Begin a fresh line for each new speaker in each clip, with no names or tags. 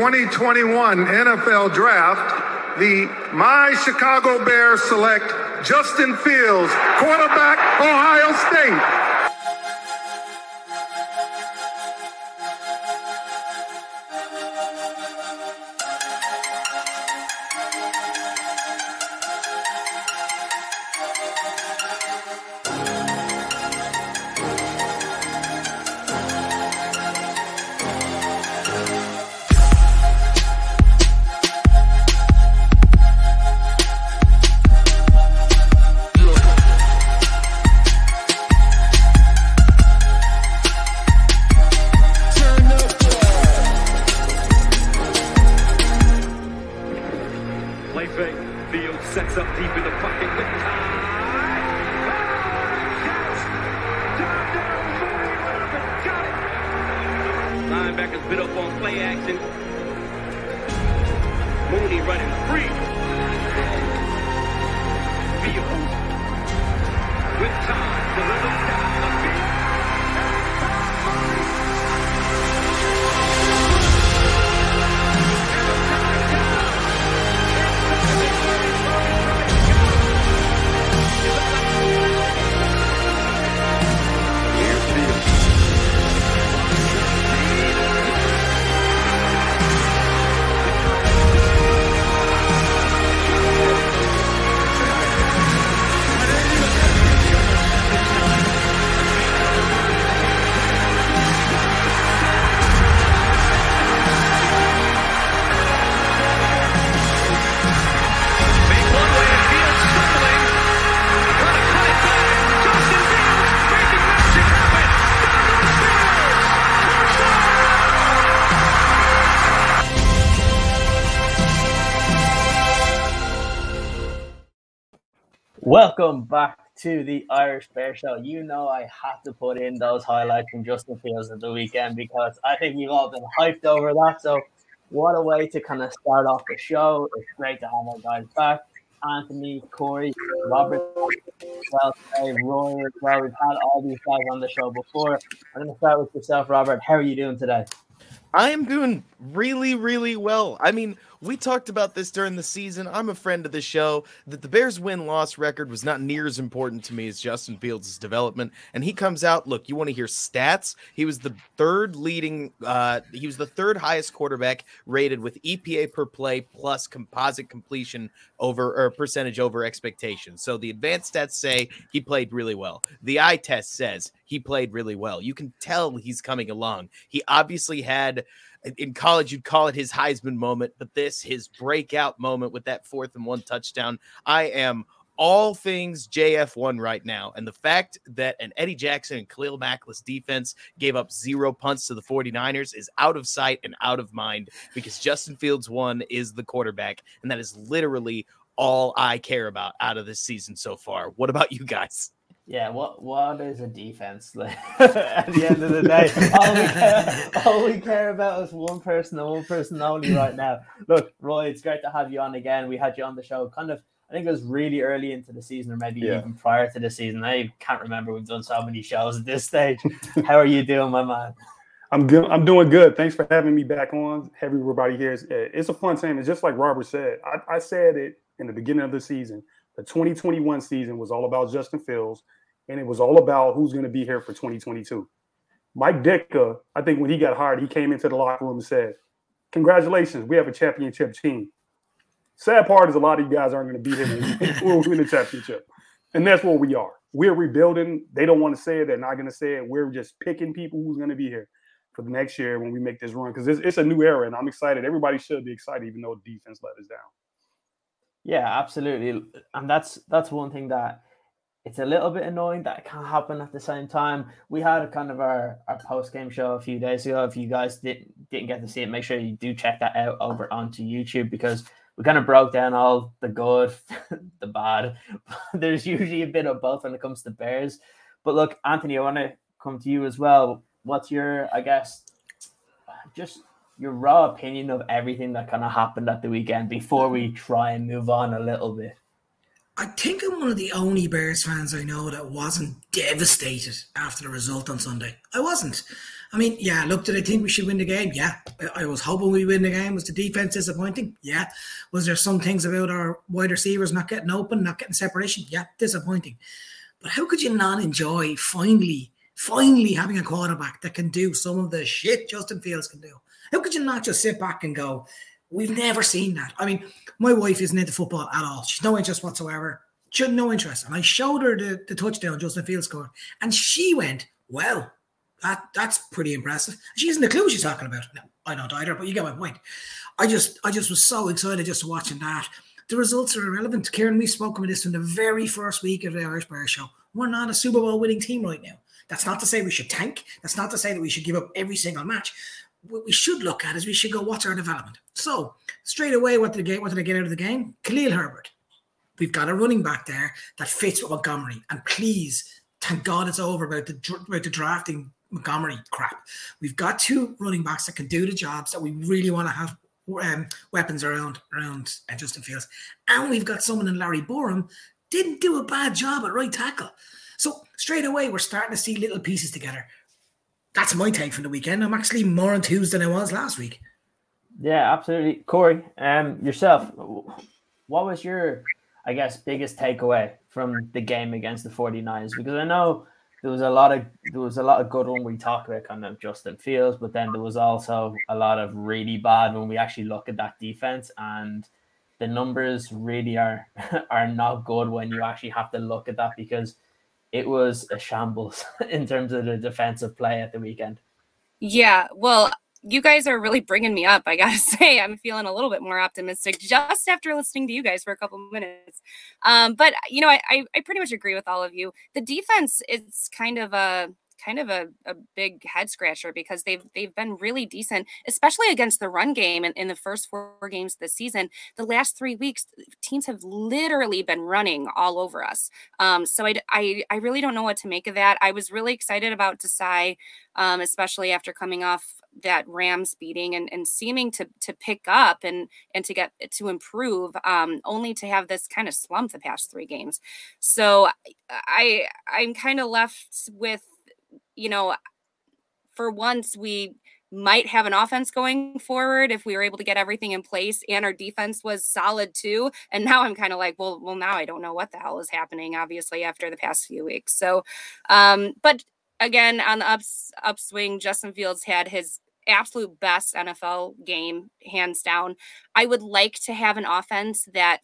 2021 NFL Draft, the My Chicago Bears select Justin Fields, quarterback, Ohio State.
Welcome back to the Irish Bear Show. You know I had to put in those highlights from Justin Fields at the weekend because I think you've all been hyped over that. So what a way to kind of start off the show. It's great to have our guys back. Anthony, Corey, Robert, well, Roy as well. We've had all these guys on the show before. I'm going to start with yourself, Robert. How are you doing today?
I am doing really, really well. I mean, we talked about this during the season. I'm a friend of the show that the Bears win loss record was not near as important to me as Justin Fields' development. And he comes out, look, you want to hear stats? He was the third leading, uh, he was the third highest quarterback rated with EPA per play plus composite completion over or percentage over expectation. So the advanced stats say he played really well. The eye test says he played really well. You can tell he's coming along. He obviously had in college you'd call it his Heisman moment, but this his breakout moment with that fourth and one touchdown. I am all things JF1 right now. And the fact that an Eddie Jackson and Khalil Mackless defense gave up zero punts to the 49ers is out of sight and out of mind because Justin Fields one is the quarterback. And that is literally all I care about out of this season so far. What about you guys?
Yeah, what what is a defense? at the end of the day, all we, care, all we care about is one person and one person only right now. Look, Roy, it's great to have you on again. We had you on the show kind of I think it was really early into the season, or maybe yeah. even prior to the season. I can't remember. We've done so many shows at this stage. How are you doing, my man?
I'm good. I'm doing good. Thanks for having me back on. Have everybody here. It's, uh, it's a fun time. It's just like Robert said. I, I said it in the beginning of the season. The 2021 season was all about Justin Fields and it was all about who's going to be here for 2022. Mike Ditka, I think when he got hired, he came into the locker room and said, "Congratulations, we have a championship team." Sad part is a lot of you guys aren't going to be here when we win the championship, and that's what we are. We're rebuilding. They don't want to say it. They're not going to say it. We're just picking people who's going to be here for the next year when we make this run because it's, it's a new era, and I'm excited. Everybody should be excited, even though the defense let us down.
Yeah, absolutely, and that's that's one thing that it's a little bit annoying that it can't happen at the same time. We had a kind of our, our post game show a few days ago. If you guys didn't didn't get to see it, make sure you do check that out over onto YouTube because we kind of broke down all the good, the bad. There's usually a bit of both when it comes to Bears. But look, Anthony, I want to come to you as well. What's your, I guess, just your raw opinion of everything that kind of happened at the weekend before we try and move on a little bit?
I think I'm one of the only Bears fans I know that wasn't devastated after the result on Sunday. I wasn't. I mean, yeah, look, did I think we should win the game? Yeah. I was hoping we win the game. Was the defense disappointing? Yeah. Was there some things about our wide receivers not getting open, not getting separation? Yeah, disappointing. But how could you not enjoy finally, finally having a quarterback that can do some of the shit Justin Fields can do? How could you not just sit back and go, we've never seen that? I mean, my wife isn't into football at all. She's no interest whatsoever. She had no interest. And I showed her the, the touchdown Justin Fields scored. And she went, well, that that's pretty impressive. She hasn't a clue she's talking about. No, I don't either, but you get my point. I just I just was so excited just watching that. The results are irrelevant. Kieran, we've spoken about this from the very first week of the Irish Bear Show. We're not a Super Bowl winning team right now. That's not to say we should tank. That's not to say that we should give up every single match. What we should look at is we should go, what's our development? So straight away, what did I get? What did I get out of the game? Khalil Herbert. We've got a running back there that fits with Montgomery. And please, thank God it's over about the about the drafting Montgomery crap. We've got two running backs that can do the jobs that we really want to have um, weapons around around uh, Justin Fields, and we've got someone in Larry Borom didn't do a bad job at right tackle. So straight away we're starting to see little pieces together. That's my take from the weekend. I'm actually more enthused than I was last week.
Yeah, absolutely, Corey. Um, yourself, what was your, I guess, biggest takeaway from the game against the 49ers? Because I know there was a lot of there was a lot of good when we talk about kind of Justin Fields, but then there was also a lot of really bad when we actually look at that defense and the numbers really are are not good when you actually have to look at that because it was a shambles in terms of the defensive play at the weekend.
Yeah, well, you guys are really bringing me up. I gotta say, I'm feeling a little bit more optimistic just after listening to you guys for a couple minutes. Um, but you know, I, I, I pretty much agree with all of you. The defense is kind of a kind of a, a big head scratcher because they've they've been really decent, especially against the run game in, in the first four games this season. The last three weeks, teams have literally been running all over us. Um, so I, I I really don't know what to make of that. I was really excited about Desai, um, especially after coming off that Rams beating and, and seeming to to pick up and and to get to improve, um, only to have this kind of slump the past three games. So I I'm kind of left with you know, for once we might have an offense going forward if we were able to get everything in place and our defense was solid too. And now i'm kind of like well well now i don't know what the hell is happening obviously after the past few weeks. So um but again on the ups upswing justin fields had his absolute best nfl game hands down. I would like to have an offense that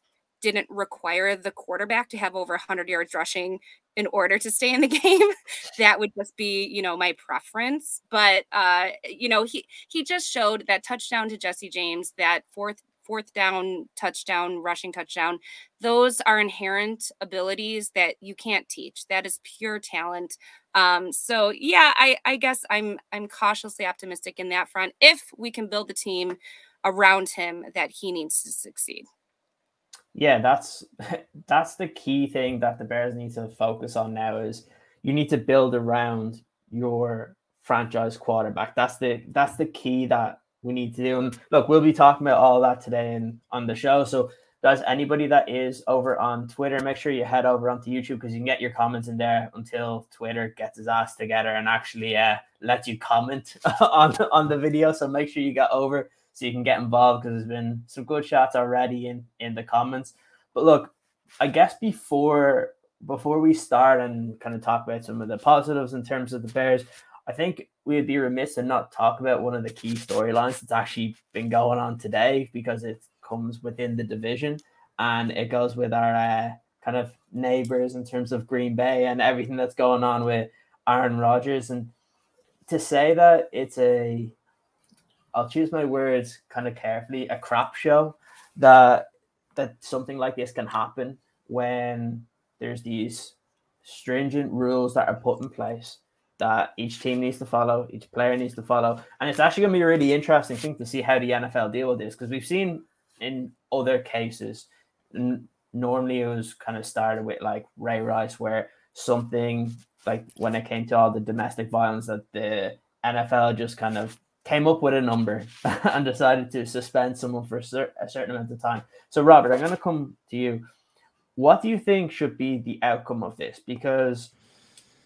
didn't require the quarterback to have over 100 yards rushing in order to stay in the game that would just be you know my preference. But uh you know he he just showed that touchdown to jesse james that fourth fourth down touchdown rushing touchdown those are inherent abilities that you can't teach. That is pure talent. Um so yeah i i guess i'm i'm cautiously optimistic in that front if we can build the team around him that he needs to succeed
yeah, that's that's the key thing that the Bears need to focus on now is you need to build around your franchise quarterback. That's the that's the key that we need to do. And look, we'll be talking about all that today and on the show. So guys, anybody that is over on Twitter, make sure you head over onto YouTube because you can get your comments in there until Twitter gets his ass together and actually uh, let you comment on on the video. So make sure you get over so you can get involved because there's been some good shots already in in the comments. But look, I guess before before we start and kind of talk about some of the positives in terms of the Bears, I think we'd be remiss and not talk about one of the key storylines that's actually been going on today because it comes within the division and it goes with our uh, kind of neighbors in terms of Green Bay and everything that's going on with Aaron Rodgers. And to say that it's a I'll choose my words kind of carefully, a crap show that that something like this can happen when there's these stringent rules that are put in place that each team needs to follow, each player needs to follow. And it's actually going to be a really interesting thing to see how the NFL deal with this because we've seen in other cases, n- normally it was kind of started with like Ray Rice, where something like when it came to all the domestic violence that the NFL just kind of came up with a number and decided to suspend someone for a, cer- a certain amount of time. So, Robert, I'm going to come to you. what do you think should be the outcome of this? Because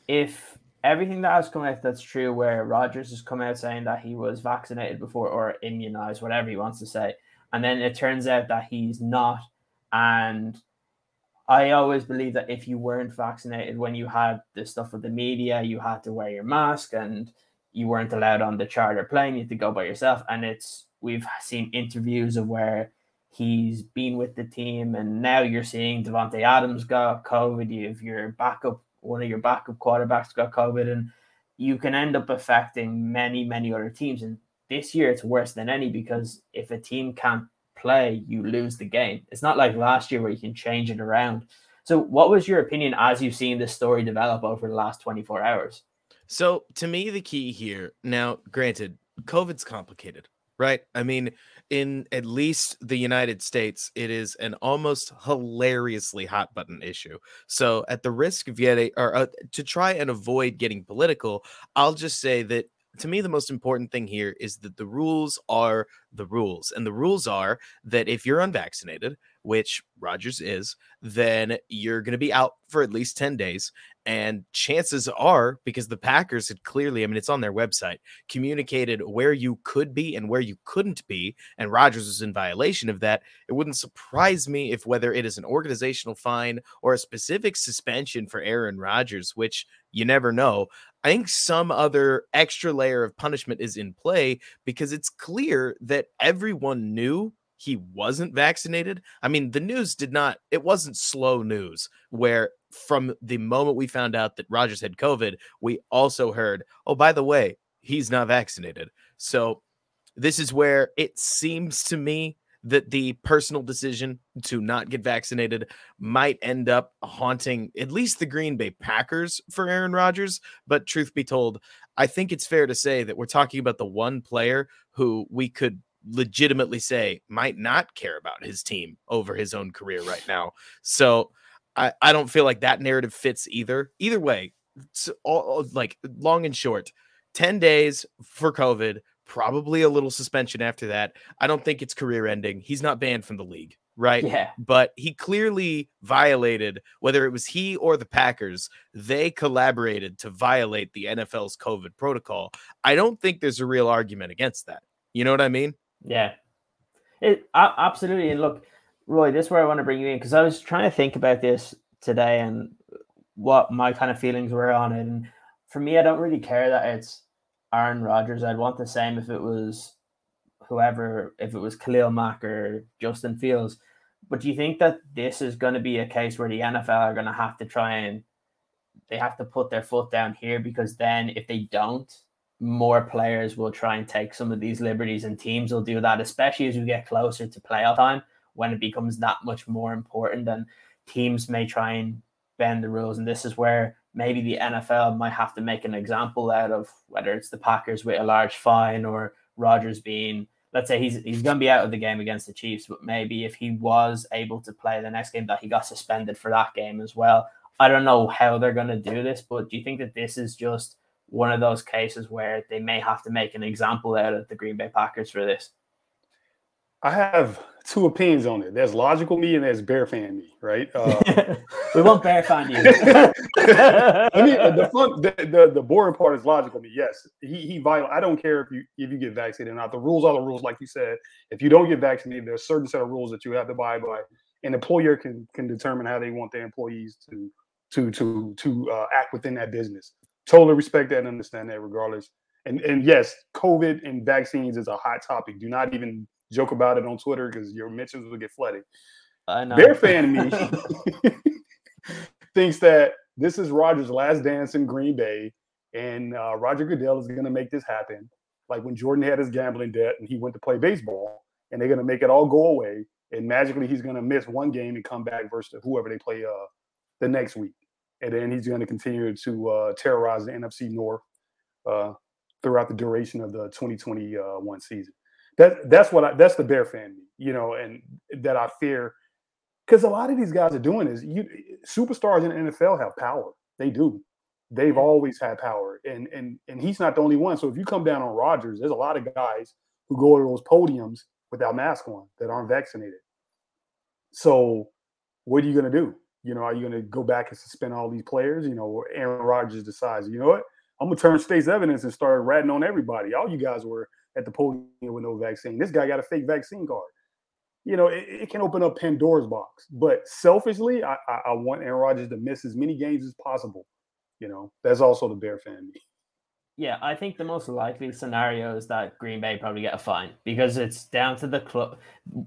if everything that has come out that's true, where Rodgers has come out saying that he was vaccinated before or immunized, whatever he wants to say, and then it turns out that he's not, and I always believe that if you weren't vaccinated when you had the stuff with the media, you had to wear your mask and you weren't allowed on the charter plane, you had to go by yourself. And it's we've seen interviews of where he's been with the team, and now you're seeing Davante Adams got COVID. You, if your backup, one of your backup quarterbacks got COVID, and you can end up affecting many, many other teams. And this year, it's worse than any because if a team can't play, you lose the game. It's not like last year where you can change it around. So, what was your opinion as you've seen this story develop over the last 24 hours?
So, to me, the key here now, granted, COVID's complicated, right? I mean, in at least the United States, it is an almost hilariously hot button issue. So, at the risk of getting or uh, to try and avoid getting political, I'll just say that to me, the most important thing here is that the rules are the rules. And the rules are that if you're unvaccinated, which Rodgers is, then you're going to be out for at least 10 days. And chances are, because the Packers had clearly, I mean, it's on their website, communicated where you could be and where you couldn't be, and Rodgers was in violation of that, it wouldn't surprise me if whether it is an organizational fine or a specific suspension for Aaron Rodgers, which you never know. I think some other extra layer of punishment is in play because it's clear that everyone knew he wasn't vaccinated. I mean, the news did not, it wasn't slow news where from the moment we found out that Rodgers had COVID, we also heard, oh, by the way, he's not vaccinated. So this is where it seems to me that the personal decision to not get vaccinated might end up haunting at least the Green Bay Packers for Aaron Rodgers. But truth be told, I think it's fair to say that we're talking about the one player who we could legitimately say might not care about his team over his own career right now. So I, I don't feel like that narrative fits either. Either way, all, like long and short, 10 days for COVID, probably a little suspension after that. I don't think it's career ending. He's not banned from the league, right?
Yeah.
But he clearly violated, whether it was he or the Packers, they collaborated to violate the NFL's COVID protocol. I don't think there's a real argument against that. You know what I mean?
Yeah, it absolutely. And look, Roy, this is where I want to bring you in because I was trying to think about this today and what my kind of feelings were on it. And for me, I don't really care that it's Aaron Rodgers. I'd want the same if it was whoever, if it was Khalil Mack or Justin Fields. But do you think that this is going to be a case where the NFL are going to have to try and they have to put their foot down here because then if they don't, more players will try and take some of these liberties and teams will do that, especially as we get closer to playoff time when it becomes that much more important and teams may try and bend the rules. And this is where maybe the NFL might have to make an example out of whether it's the Packers with a large fine or Rodgers being let's say he's he's going to be out of the game against the Chiefs, but maybe if he was able to play the next game, that he got suspended for that game as well. I don't know how they're going to do this, but do you think that this is just one of those cases where they may have to make an example out of the Green Bay Packers for this.
I have two opinions on it. There's logical me and there's bear fan me, right?
Uh, we won't bear fan you.
I mean, the fun, the, the, the boring part is logical me. Yes, he he vital. I don't care if you if you get vaccinated or not. The rules are the rules, like you said. If you don't get vaccinated, there's a certain set of rules that you have to abide by. An employer can can determine how they want their employees to to to to uh, act within that business totally respect that and understand that regardless. And and yes, COVID and vaccines is a hot topic. Do not even joke about it on Twitter because your mentions will get flooded.
I know.
Bear fan me thinks that this is Rodgers' last dance in Green Bay, and uh, Roger Goodell is going to make this happen. Like when Jordan had his gambling debt and he went to play baseball, and they're going to make it all go away, and magically he's going to miss one game and come back versus whoever they play uh, the next week and then he's going to continue to uh, terrorize the NFC North uh, throughout the duration of the 2021 season. That that's what I, that's the Bear fan, you know, and that I fear because a lot of these guys are doing is you superstars in the NFL have power. They do. They've always had power, and and and he's not the only one. So if you come down on Rodgers, there's a lot of guys who go to those podiums without mask on that aren't vaccinated. So what are you going to do? You know, are you going to go back and suspend all these players? You know, or Aaron Rodgers decides, you know what, I'm going to turn state's evidence and start ratting on everybody. All you guys were at the podium with no vaccine. This guy got a fake vaccine card. You know, it, it can open up Pandora's box. But selfishly, I, I, want Aaron Rodgers to miss as many games as possible. You know, that's also the Bear fan me.
Yeah, I think the most likely scenario is that Green Bay probably get a fine because it's down to the club.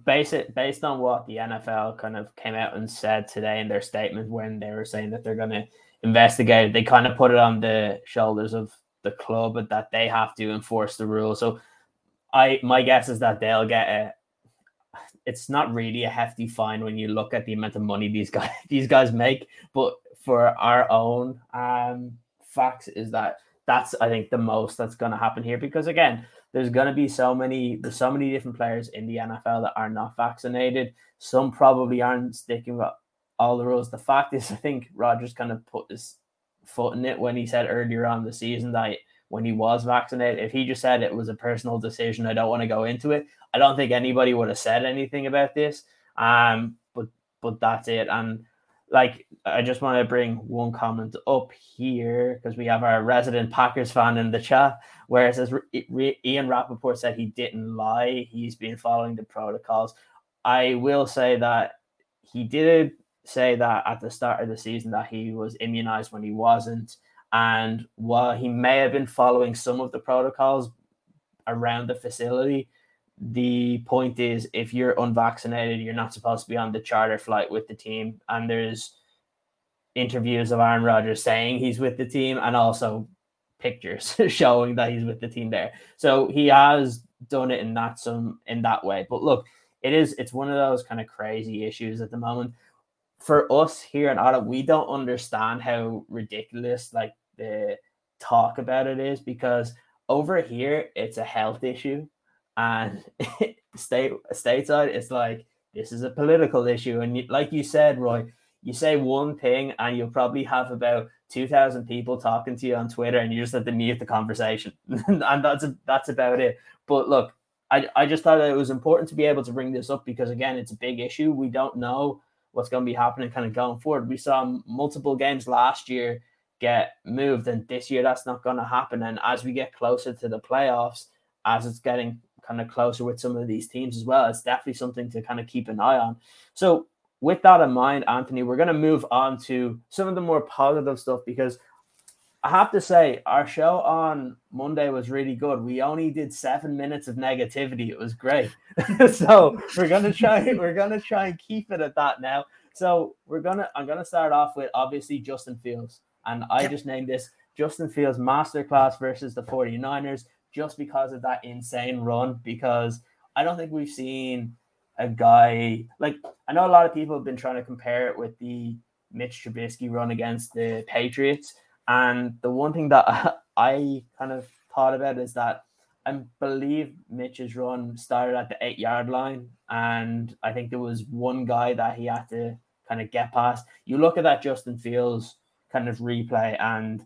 Based based on what the NFL kind of came out and said today in their statement when they were saying that they're going to investigate. They kind of put it on the shoulders of the club, that they have to enforce the rule. So, I my guess is that they'll get a. It's not really a hefty fine when you look at the amount of money these guys these guys make, but for our own um facts is that that's I think the most that's going to happen here because again, there's going to be so many there's so many different players in the NFL that are not vaccinated. Some probably aren't sticking with all the rules. The fact is, I think Rodgers kind of put his foot in it when he said earlier on the season that when he was vaccinated, if he just said it was a personal decision, I don't want to go into it. I don't think anybody would have said anything about this. Um, but but that's it. And like I just want to bring one comment up here because we have our resident Packers fan in the chat where it says Ian Rapoport said he didn't lie. He's been following the protocols. I will say that he did say that at the start of the season that he was immunized when he wasn't. And while he may have been following some of the protocols around the facility, the point is if you're unvaccinated, you're not supposed to be on the charter flight with the team. And there's interviews of Aaron Rodgers saying he's with the team and also pictures showing that he's with the team there. So he has done it in that some in that way. But look, it is it's one of those kind of crazy issues at the moment. For us here in Ottawa, we don't understand how ridiculous like the talk about it is because over here it's a health issue and state stateside it's like this is a political issue. And like you said roy you say one thing and you'll probably have about 2000 people talking to you on twitter and you just have to mute the conversation. And that's a, that's about it. But look I, I just thought it was important to be able to bring this up because again it's a big issue. We don't know what's going to be happening kind of going forward. We saw multiple games last year get moved and this year that's not going to happen and as we get closer to the playoffs as it's getting kind of closer with some of these teams as well. It's definitely something to kind of keep an eye on. So, with that in mind, Anthony, we're going to move on to some of the more positive stuff because I have to say, our show on Monday was really good. We only did seven minutes of negativity. It was great. so we're gonna try. We're gonna try and keep it at that now. So we're gonna. I'm gonna start off with obviously Justin Fields, and I just named this Justin Fields Masterclass versus the 49ers just because of that insane run. Because I don't think we've seen a guy like I know a lot of people have been trying to compare it with the Mitch Trubisky run against the Patriots. And the one thing that I kind of thought about is that I believe Mitch's run started at the eight yard line. And I think there was one guy that he had to kind of get past. You look at that Justin Fields kind of replay, and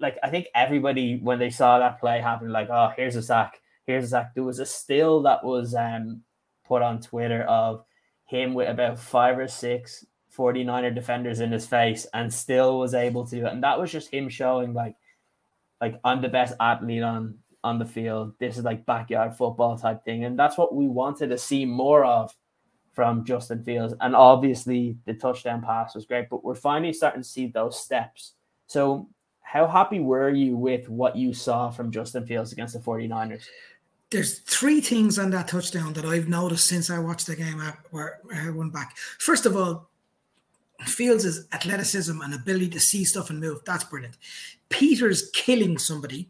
like I think everybody when they saw that play happen, like, oh, here's a sack, here's a sack. There was a still that was um put on Twitter of him with about five or six 49er defenders in his face and still was able to And that was just him showing like like I'm the best athlete on on the field. This is like backyard football type thing. And that's what we wanted to see more of from Justin Fields. And obviously the touchdown pass was great, but we're finally starting to see those steps. So how happy were you with what you saw from Justin Fields against the 49ers?
There's three things on that touchdown that I've noticed since I watched the game where uh, I went back. First of all, Fields' athleticism and ability to see stuff and move, that's brilliant. Peters killing somebody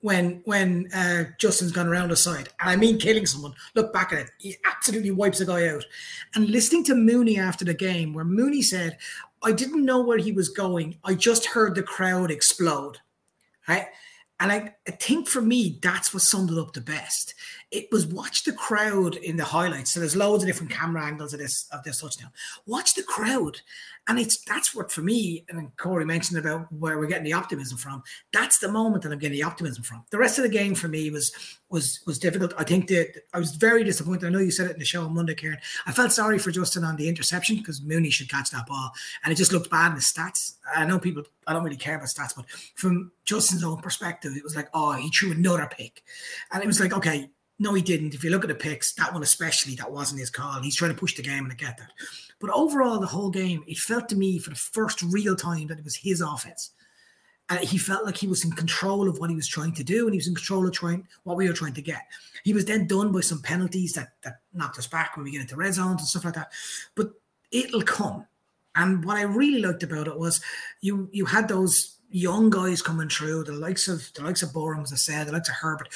when when uh, Justin's gone around the side, and I mean killing someone. Look back at it; he absolutely wipes a guy out. And listening to Mooney after the game, where Mooney said, I didn't know where he was going. I just heard the crowd explode. Right. And I, I think for me, that's what summed it up the best. It was watch the crowd in the highlights. So there's loads of different camera angles of this of this touchdown. Watch the crowd And it's that's what for me, and Corey mentioned about where we're getting the optimism from. That's the moment that I'm getting the optimism from. The rest of the game for me was was was difficult. I think that I was very disappointed. I know you said it in the show on Monday, Kieran. I felt sorry for Justin on the interception because Mooney should catch that ball, and it just looked bad in the stats. I know people. I don't really care about stats, but from Justin's own perspective, it was like, oh, he threw another pick, and it was like, okay, no, he didn't. If you look at the picks, that one especially, that wasn't his call. He's trying to push the game, and get that. But overall, the whole game, it felt to me for the first real time that it was his offense. Uh, he felt like he was in control of what he was trying to do, and he was in control of trying what we were trying to get. He was then done by some penalties that that knocked us back when we get into red zones and stuff like that. But it'll come. And what I really liked about it was you you had those young guys coming through, the likes of the likes of Borom, as I said, the likes of Herbert.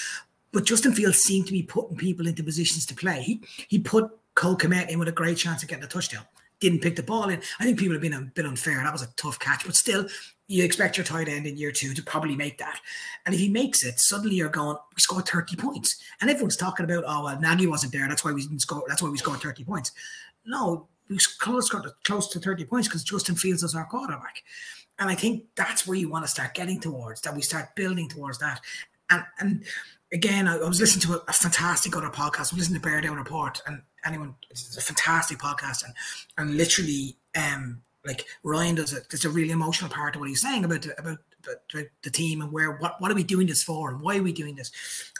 But Justin Fields seemed to be putting people into positions to play. He he put Cole Kmet in with a great chance of getting a touchdown. Didn't pick the ball in. I think people have been a bit unfair. That was a tough catch, but still, you expect your tight end in year two to probably make that. And if he makes it, suddenly you're going, we scored 30 points. And everyone's talking about, oh, well, Nagy wasn't there. That's why we didn't score. That's why we scored 30 points. No, we close, close to 30 points because Justin Fields is our quarterback. And I think that's where you want to start getting towards, that we start building towards that. And, and again, I, I was listening to a, a, fantastic other podcast. I was listening to Bear Down Report, and anyone, it's a fantastic podcast, and and literally, um, like Ryan does it. It's a really emotional part of what he's saying about about the, the team and where what what are we doing this for and why are we doing this.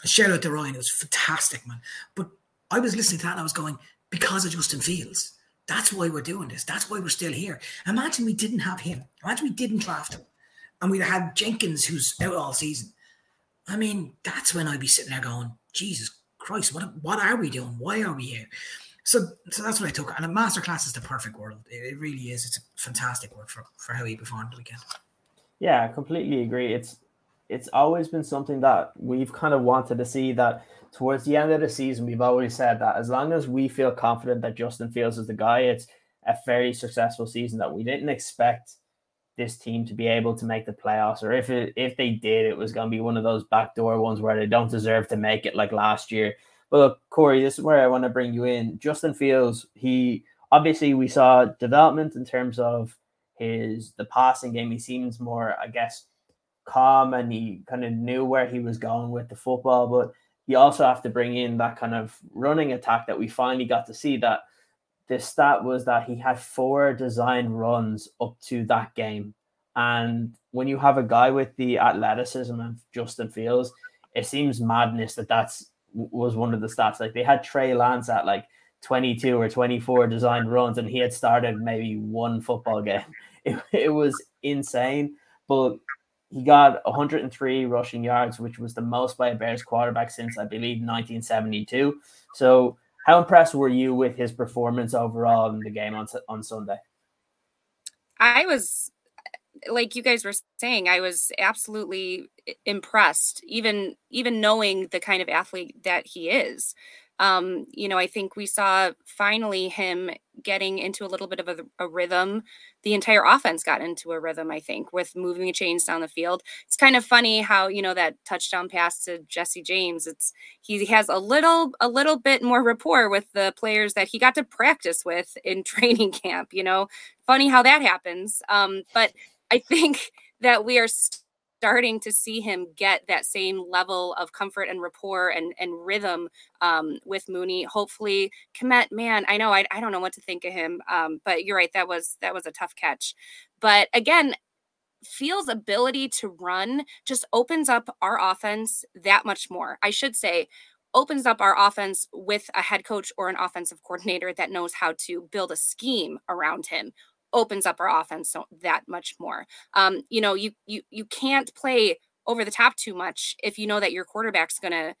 And shout out to Ryan, it was fantastic, man. But I was listening to that and I was going because of Justin Fields. That's why we're doing this. That's why we're still here. Imagine we didn't have him. Imagine we didn't draft him, and we'd have had Jenkins who's out all season I mean, that's when I'd be sitting there going, Jesus Christ, what what are we doing? Why are we here? So, so that's what I took. And a masterclass is the perfect world. It, it really is. It's a fantastic word for, for how he performed the weekend.
Yeah, I completely agree. It's it's always been something that we've kind of wanted to see that towards the end of the season, we've always said that as long as we feel confident that Justin Fields is the guy, it's a very successful season that we didn't expect this team to be able to make the playoffs, or if it, if they did, it was going to be one of those backdoor ones where they don't deserve to make it like last year. But look, Corey, this is where I want to bring you in. Justin Fields, he obviously we saw development in terms of his the passing game. He seems more, I guess, calm and he kind of knew where he was going with the football. But you also have to bring in that kind of running attack that we finally got to see that the stat was that he had four designed runs up to that game. And when you have a guy with the athleticism of Justin Fields, it seems madness that that's was one of the stats. Like they had Trey Lance at like 22 or 24 designed runs, and he had started maybe one football game. It, it was insane, but he got 103 rushing yards, which was the most by a Bears quarterback since I believe 1972. So how impressed were you with his performance overall in the game on on Sunday?
I was like you guys were saying i was absolutely impressed even even knowing the kind of athlete that he is um, you know, I think we saw finally him getting into a little bit of a, a, rhythm. The entire offense got into a rhythm, I think, with moving the chains down the field. It's kind of funny how, you know, that touchdown pass to Jesse James, it's he has a little a little bit more rapport with the players that he got to practice with in training camp, you know. Funny how that happens. Um, but I think that we are st- starting to see him get that same level of comfort and rapport and, and rhythm um, with Mooney. Hopefully, Kmet, man, I know I, I don't know what to think of him, um, but you're right. That was that was a tough catch. But again, Fields' ability to run just opens up our offense that much more. I should say, opens up our offense with a head coach or an offensive coordinator that knows how to build a scheme around him opens up our offense so that much more. Um, you know, you you you can't play over the top too much if you know that your quarterback's gonna,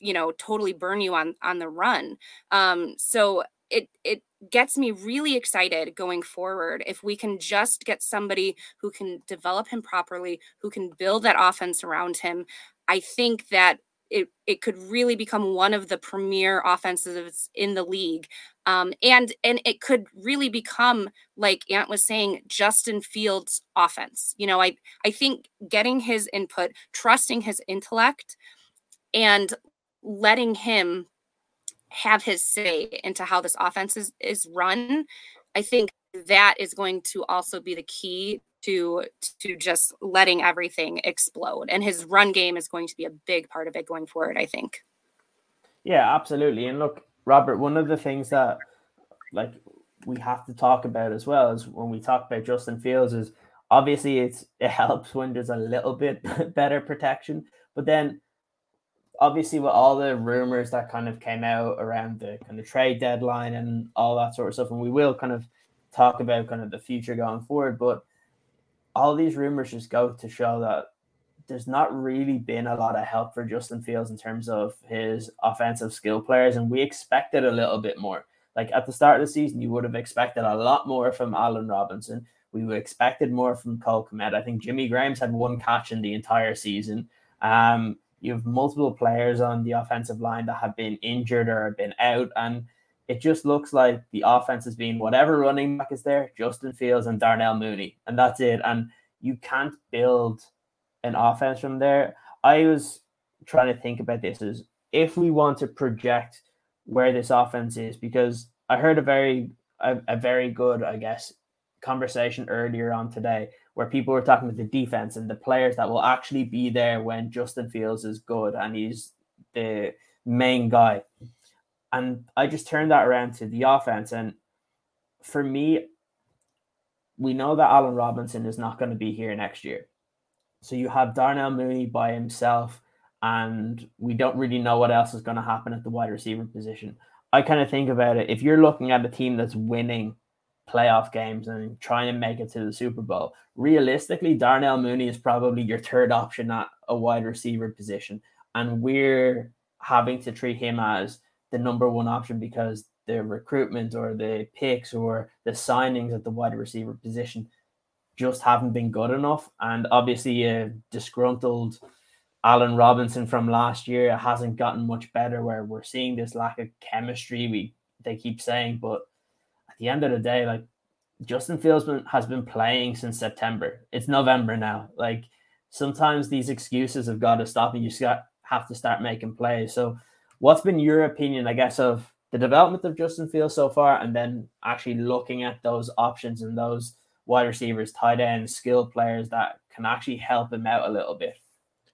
you know, totally burn you on on the run. Um, so it it gets me really excited going forward if we can just get somebody who can develop him properly, who can build that offense around him. I think that it it could really become one of the premier offenses in the league um, and and it could really become like Ant was saying Justin Fields offense. You know I I think getting his input trusting his intellect and letting him have his say into how this offense is, is run I think that is going to also be the key to to just letting everything explode. And his run game is going to be a big part of it going forward i think.
Yeah absolutely. And look robert one of the things that like we have to talk about as well is when we talk about justin fields is obviously it's it helps when there's a little bit better protection but then obviously with all the rumors that kind of came out around the kind of trade deadline and all that sort of stuff and we will kind of talk about kind of the future going forward but all these rumors just go to show that there's not really been a lot of help for Justin Fields in terms of his offensive skill players, and we expected a little bit more. Like at the start of the season, you would have expected a lot more from Allen Robinson. We expected more from Cole Kmet. I think Jimmy Graham's had one catch in the entire season. Um, you have multiple players on the offensive line that have been injured or have been out, and it just looks like the offense has been whatever running back is there, Justin Fields and Darnell Mooney, and that's it. And you can't build an offense from there. I was trying to think about this is if we want to project where this offense is, because I heard a very a, a very good, I guess, conversation earlier on today where people were talking about the defense and the players that will actually be there when Justin Fields is good and he's the main guy. And I just turned that around to the offense. And for me, we know that Allen Robinson is not going to be here next year. So you have Darnell Mooney by himself, and we don't really know what else is going to happen at the wide receiver position. I kind of think about it if you're looking at a team that's winning playoff games and trying to make it to the Super Bowl, realistically, Darnell Mooney is probably your third option at a wide receiver position. And we're having to treat him as the number one option because the recruitment or the picks or the signings at the wide receiver position just haven't been good enough. And obviously, a disgruntled Allen Robinson from last year hasn't gotten much better. Where we're seeing this lack of chemistry, we they keep saying, but at the end of the day, like Justin Fields has been playing since September. It's November now. Like sometimes these excuses have got to stop, and you have to start making plays. So, what's been your opinion, I guess, of the development of Justin Fields so far, and then actually looking at those options and those wide receivers, tight ends, skilled players that can actually help him out a little bit.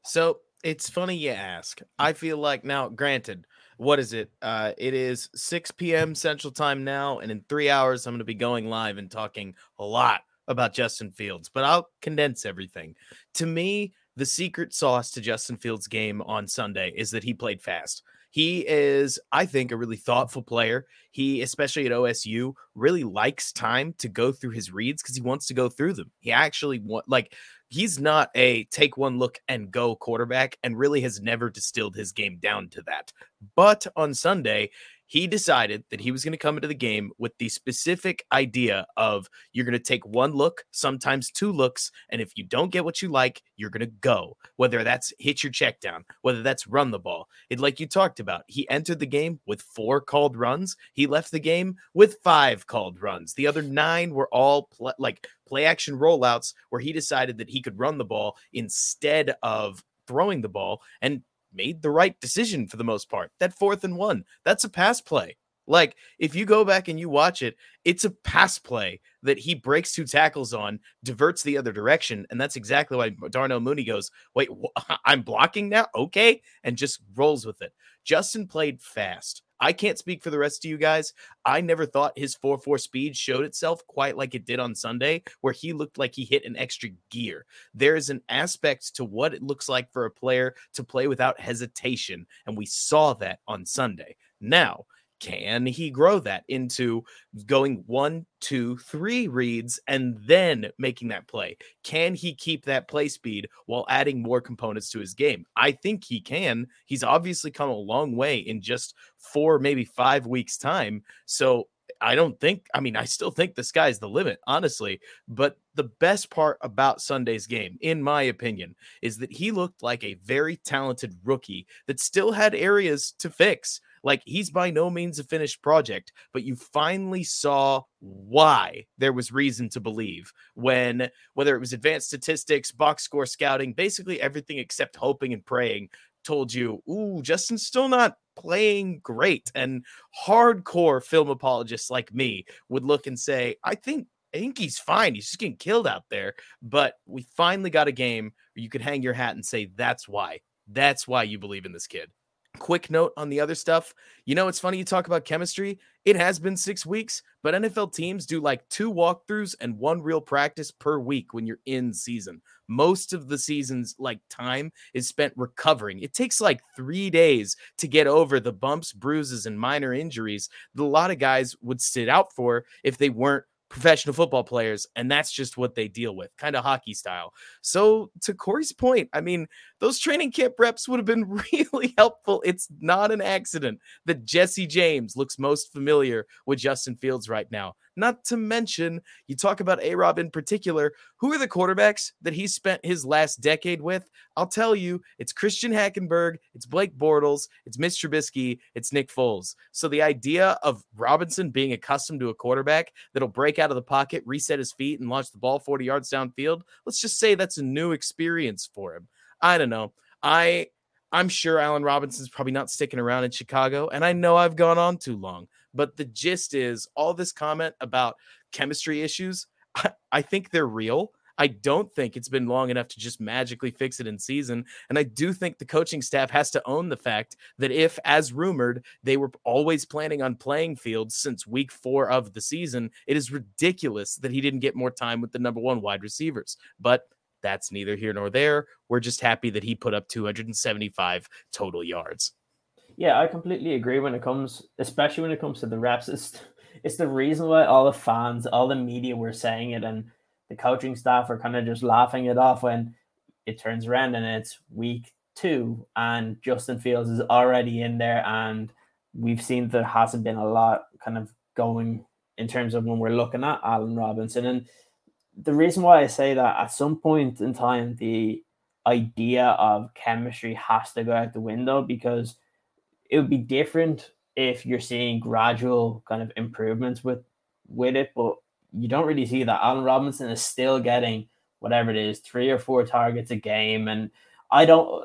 So it's funny you ask. I feel like now, granted, what is it? Uh, it is 6 p.m. Central Time now, and in three hours, I'm going to be going live and talking a lot about Justin Fields, but I'll condense everything. To me, the secret sauce to Justin Fields' game on Sunday is that he played fast. He is, I think, a really thoughtful player. He, especially at OSU, really likes time to go through his reads because he wants to go through them. He actually want like he's not a take one look and go quarterback and really has never distilled his game down to that. But on Sunday, he decided that he was going to come into the game with the specific idea of you're going to take one look, sometimes two looks, and if you don't get what you like, you're going to go. Whether that's hit your check down, whether that's run the ball. It like you talked about, he entered the game with four called runs. He left the game with five called runs. The other nine were all pl- like play action rollouts where he decided that he could run the ball instead of throwing the ball and made the right decision for the most part. That fourth and one, that's a pass play. Like if you go back and you watch it, it's a pass play that he breaks two tackles on, diverts the other direction, and that's exactly why Darnell Mooney goes, "Wait, wh- I'm blocking now, okay," and just rolls with it. Justin played fast. I can't speak for the rest of you guys. I never thought his 4 4 speed showed itself quite like it did on Sunday, where he looked like he hit an extra gear. There is an aspect to what it looks like for a player to play without hesitation. And we saw that on Sunday. Now, can he grow that into going one, two, three reads and then making that play? Can he keep that play speed while adding more components to his game? I think he can. He's obviously come a long way in just four, maybe five weeks' time. So I don't think, I mean, I still think the sky's the limit, honestly. But the best part about Sunday's game, in my opinion, is that he looked like a very talented rookie that still had areas to fix. Like he's by no means a finished project, but you finally saw why there was reason to believe when whether it was advanced statistics, box score scouting, basically everything except hoping and praying told you, ooh, Justin's still not playing great. And hardcore film apologists like me would look and say, I think I think he's fine. He's just getting killed out there. But we finally got a game where you could hang your hat and say, that's why. That's why you believe in this kid. Quick note on the other stuff. You know, it's funny you talk about chemistry. It has been six weeks, but NFL teams do like two walkthroughs and one real practice per week when you're in season. Most of the season's like time is spent recovering. It takes like three days to get over the bumps, bruises, and minor injuries that a lot of guys would sit out for if they weren't professional football players, and that's just what they deal with, kind of hockey style. So, to Corey's point, I mean, those training camp reps would have been really helpful. It's not an accident that Jesse James looks most familiar with Justin Fields right now. Not to mention, you talk about A Rob in particular. Who are the quarterbacks that he spent his last decade with? I'll tell you, it's Christian Hackenberg, it's Blake Bortles, it's Mitch Trubisky, it's Nick Foles. So the idea of Robinson being accustomed to a quarterback that'll break out of the pocket, reset his feet, and launch the ball 40 yards downfield, let's just say that's a new experience for him. I don't know. I I'm sure Allen Robinson's probably not sticking around in Chicago, and I know I've gone on too long. But the gist is all this comment about chemistry issues, I, I think they're real. I don't think it's been long enough to just magically fix it in season. And I do think the coaching staff has to own the fact that if, as rumored, they were always planning on playing fields since week four of the season, it is ridiculous that he didn't get more time with the number one wide receivers. But that's neither here nor there. We're just happy that he put up 275 total yards.
Yeah, I completely agree when it comes, especially when it comes to the reps. It's, it's the reason why all the fans, all the media were saying it, and the coaching staff are kind of just laughing it off when it turns around and it's week two and Justin Fields is already in there. And we've seen there hasn't been a lot kind of going in terms of when we're looking at Allen Robinson. And the reason why I say that at some point in time, the idea of chemistry has to go out the window because it would be different if you're seeing gradual kind of improvements with with it, but you don't really see that. Allen Robinson is still getting whatever it is, three or four targets a game. And I don't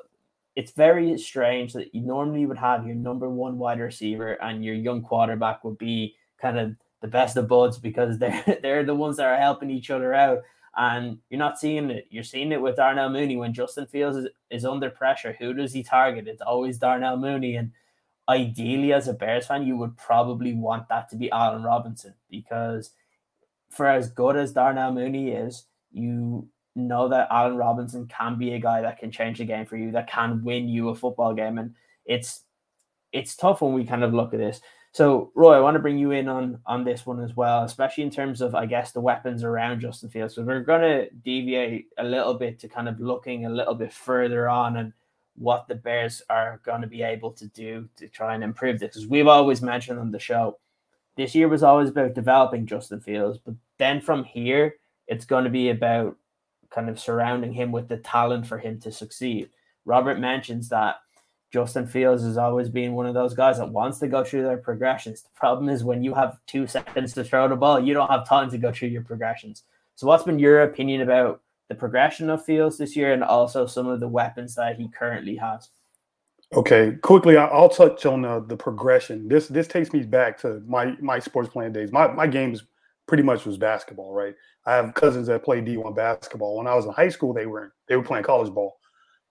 it's very strange that you normally would have your number one wide receiver and your young quarterback would be kind of the best of buds because they're they're the ones that are helping each other out. And you're not seeing it. You're seeing it with Darnell Mooney when Justin Fields is, is under pressure. Who does he target? It's always Darnell Mooney. And ideally, as a Bears fan, you would probably want that to be Allen Robinson because for as good as Darnell Mooney is, you know that Allen Robinson can be a guy that can change the game for you, that can win you a football game. And it's it's tough when we kind of look at this. So, Roy, I want to bring you in on on this one as well, especially in terms of, I guess, the weapons around Justin Fields. So we're going to deviate a little bit to kind of looking a little bit further on and what the Bears are going to be able to do to try and improve this. Because we've always mentioned on the show, this year was always about developing Justin Fields, but then from here, it's going to be about kind of surrounding him with the talent for him to succeed. Robert mentions that Justin Fields has always been one of those guys that wants to go through their progressions. The problem is when you have two seconds to throw the ball, you don't have time to go through your progressions. So, what's been your opinion about the progression of Fields this year and also some of the weapons that he currently has.
Okay, quickly, I'll touch on uh, the progression. This this takes me back to my my sports playing days. My my games pretty much was basketball, right? I have cousins that play D1 basketball. When I was in high school, they were they were playing college ball,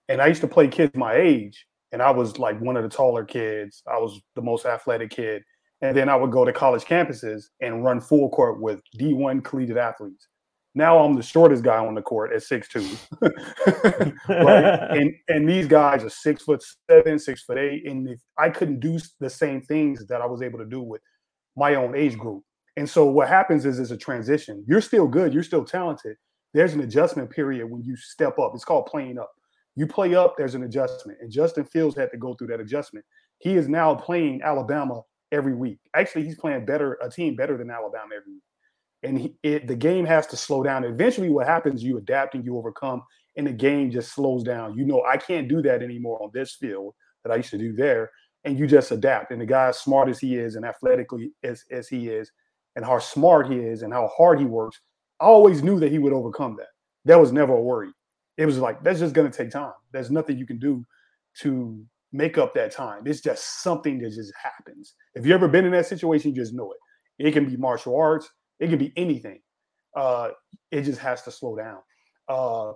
and I used to play kids my age, and I was like one of the taller kids. I was the most athletic kid, and then I would go to college campuses and run full court with D1 collegiate athletes. Now I'm the shortest guy on the court at six two, right? and and these guys are six foot seven, six foot eight, and if I couldn't do the same things that I was able to do with my own age group. And so what happens is it's a transition. You're still good, you're still talented. There's an adjustment period when you step up. It's called playing up. You play up, there's an adjustment. And Justin Fields had to go through that adjustment. He is now playing Alabama every week. Actually, he's playing better, a team better than Alabama every week and he, it, the game has to slow down. Eventually, what happens, you adapt and you overcome, and the game just slows down. You know, I can't do that anymore on this field that I used to do there, and you just adapt. And the guy, as smart as he is and athletically as, as he is, and how smart he is and how hard he works, I always knew that he would overcome that. That was never a worry. It was like that's just going to take time. There's nothing you can do to make up that time. It's just something that just happens. If you ever been in that situation, you just know it. It can be martial arts. It can be anything. Uh, it just has to slow down. Uh,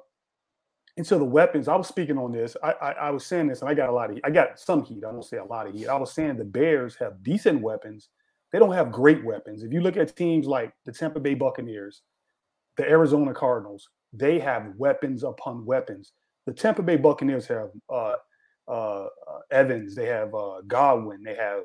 and so the weapons, I was speaking on this. I, I, I was saying this, and I got a lot of, I got some heat. I don't say a lot of heat. I was saying the Bears have decent weapons. They don't have great weapons. If you look at teams like the Tampa Bay Buccaneers, the Arizona Cardinals, they have weapons upon weapons. The Tampa Bay Buccaneers have uh, uh, Evans, they have uh, Godwin, they have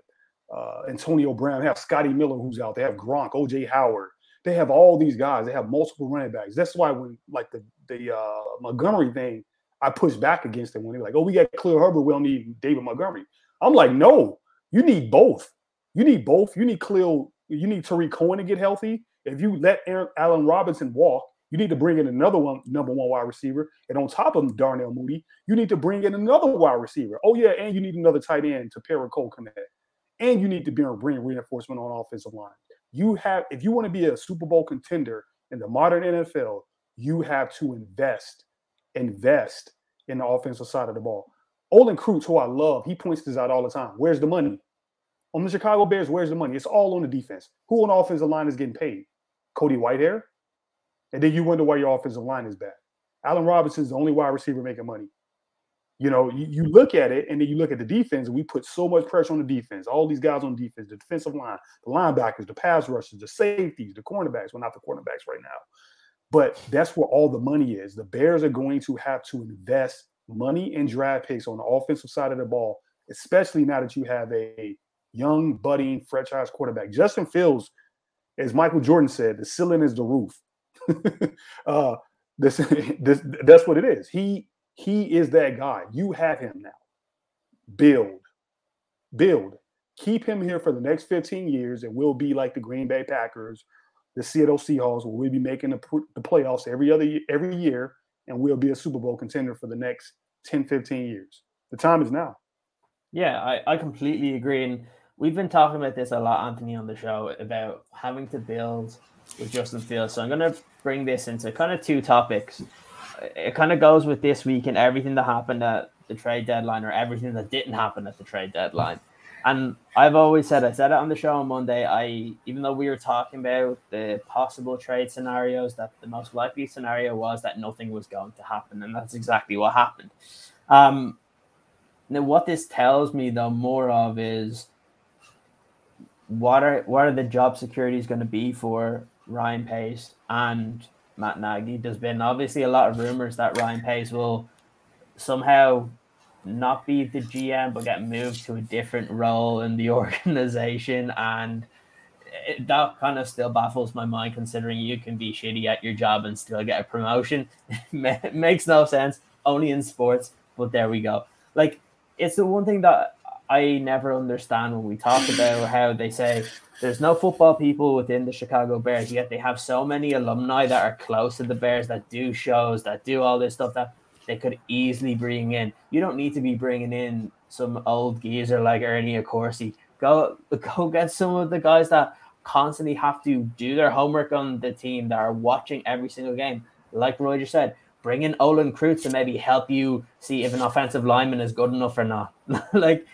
uh, Antonio Brown, they have Scotty Miller who's out, they have Gronk, OJ Howard, they have all these guys. They have multiple running backs. That's why when like the the uh, Montgomery thing, I pushed back against it when they're like, "Oh, we got Khalil Herbert, we don't need David Montgomery." I'm like, "No, you need both. You need both. You need Khalil. You need Tarik Cohen to get healthy. If you let Aaron, Allen Robinson walk, you need to bring in another one, number one wide receiver. And on top of Darnell Mooney, you need to bring in another wide receiver. Oh yeah, and you need another tight end to pair with Cole Kmet. And you need to be bring reinforcement on offensive line you have if you want to be a Super Bowl contender in the modern NFL, you have to invest, invest in the offensive side of the ball. Olin Kreutz, who I love, he points this out all the time. Where's the money? On the Chicago Bears, where's the money? It's all on the defense. Who on the offensive line is getting paid? Cody Whitehair? And then you wonder why your offensive line is bad. Allen Robinson is the only wide receiver making money you know, you, you, look at it and then you look at the defense, and we put so much pressure on the defense. All these guys on defense, the defensive line, the linebackers, the pass rushers, the safeties, the cornerbacks. Well, not the cornerbacks right now, but that's where all the money is. The Bears are going to have to invest money and draft picks on the offensive side of the ball, especially now that you have a young, budding franchise quarterback. Justin Fields, as Michael Jordan said, the ceiling is the roof. uh, this, this, that's what it is. He he is that guy. You have him now. Build, build. Keep him here for the next 15 years, and we'll be like the Green Bay Packers, the Seattle Seahawks, where we'll be making the, the playoffs every other every year, and we'll be a Super Bowl contender for the next 10, 15 years. The time is now.
Yeah, I, I completely agree. And we've been talking about this a lot, Anthony, on the show about having to build with Justin Fields. So I'm going to bring this into kind of two topics it kind of goes with this week and everything that happened at the trade deadline or everything that didn't happen at the trade deadline. And I've always said, I said it on the show on Monday. I, even though we were talking about the possible trade scenarios, that the most likely scenario was that nothing was going to happen, and that's exactly what happened. Um, now, what this tells me, though, more of is what are what are the job securities going to be for Ryan Pace and Matt Nagy. There's been obviously a lot of rumors that Ryan Pace will somehow not be the GM but get moved to a different role in the organization. And it, that kind of still baffles my mind considering you can be shitty at your job and still get a promotion. Makes no sense only in sports but there we go. Like it's the one thing that i never understand when we talk about how they say there's no football people within the Chicago Bears, yet they have so many alumni that are close to the Bears that do shows, that do all this stuff that they could easily bring in. You don't need to be bringing in some old geezer like Ernie Accorsi. Go, go get some of the guys that constantly have to do their homework on the team that are watching every single game. Like Roy just said, bring in Olin Kreutz to maybe help you see if an offensive lineman is good enough or not. like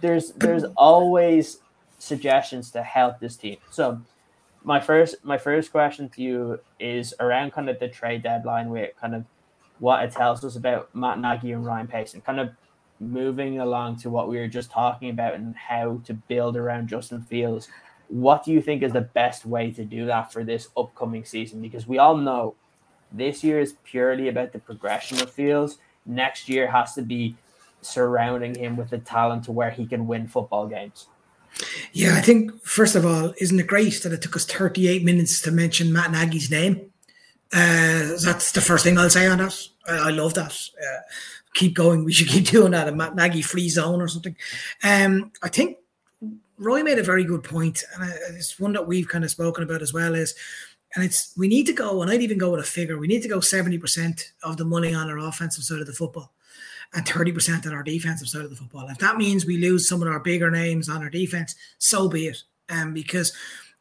there's there's always suggestions to help this team. So my first my first question to you is around kind of the trade deadline with kind of what it tells us about Matt Nagy and Ryan Pace and kind of moving along to what we were just talking about and how to build around Justin Fields. What do you think is the best way to do that for this upcoming season? Because we all know this year is purely about the progression of Fields. Next year has to be surrounding him with the talent to where he can win football games.
Yeah, I think first of all, isn't it great that it took us 38 minutes to mention Matt Nagy's name? Uh, that's the first thing I'll say on that. I, I love that. Uh, keep going. We should keep doing that. A Matt Nagy free zone or something. Um, I think Roy made a very good point, and it's one that we've kind of spoken about as well. Is and it's we need to go, and I'd even go with a figure. We need to go seventy percent of the money on our offensive side of the football and 30% on our defensive side of the football. If that means we lose some of our bigger names on our defense, so be it. Um, because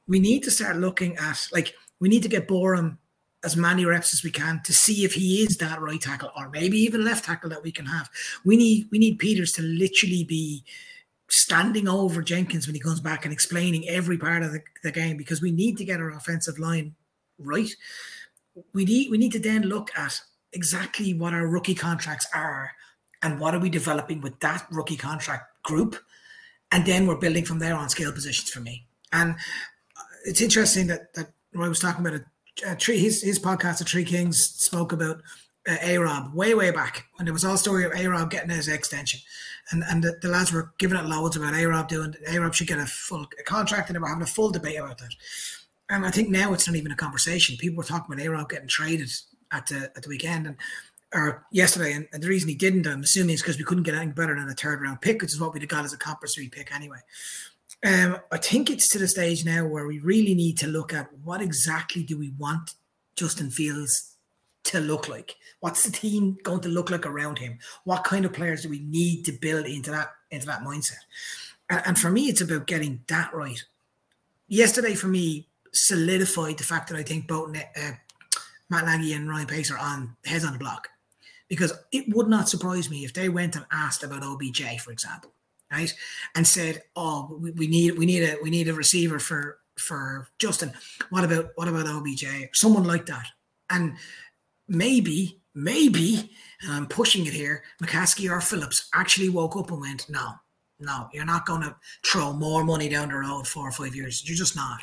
we need to start looking at like we need to get Borom as many reps as we can to see if he is that right tackle or maybe even left tackle that we can have. We need we need Peters to literally be standing over Jenkins when he comes back and explaining every part of the, the game because we need to get our offensive line right. We need we need to then look at exactly what our rookie contracts are and what are we developing with that rookie contract group? And then we're building from there on scale positions for me. And it's interesting that that Roy was talking about a, a tree his his podcast the tree Kings spoke about uh, A Rob way way back when there was all story of A Rob getting his extension. And and the, the, lads were giving it loads about A Rob doing A Rob should get a full a contract. And they were having a full debate about that. And I think now it's not even a conversation. People were talking about A Rob getting traded at the at the weekend. And or yesterday, and, and the reason he didn't, I'm assuming, is because we couldn't get anything better than a third round pick, which is what we'd have got as a compulsory pick anyway. Um, I think it's to the stage now where we really need to look at what exactly do we want Justin Fields to look like? What's the team going to look like around him? What kind of players do we need to build into that into that mindset? And, and for me, it's about getting that right. Yesterday, for me, solidified the fact that I think both uh, Matt Nagy and Ryan Pace are on heads on the block. Because it would not surprise me if they went and asked about OBJ, for example, right? And said, Oh, we, we need we need a we need a receiver for for Justin. What about what about OBJ? Someone like that. And maybe, maybe, and I'm pushing it here, McCaskey or Phillips actually woke up and went, No, no, you're not gonna throw more money down the road four or five years. You're just not.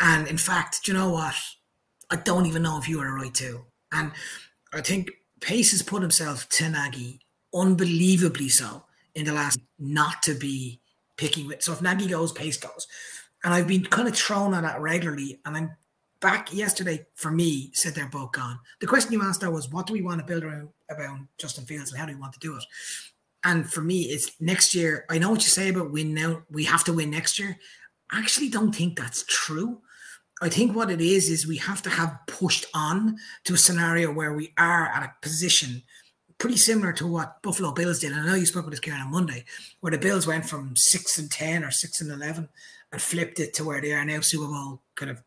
And in fact, do you know what? I don't even know if you are right too. And I think Pace has put himself to Nagy unbelievably so in the last not to be picking with. So if Nagy goes, Pace goes. And I've been kind of thrown on that regularly. And I'm back yesterday for me, said they're both gone. The question you asked though was what do we want to build around about Justin Fields and how do we want to do it? And for me, it's next year. I know what you say about win now. We have to win next year. I actually don't think that's true. I think what it is is we have to have pushed on to a scenario where we are at a position pretty similar to what Buffalo Bills did. And I know you spoke about this Kieran on Monday, where the Bills went from six and ten or six and eleven and flipped it to where they are now Super Bowl kind of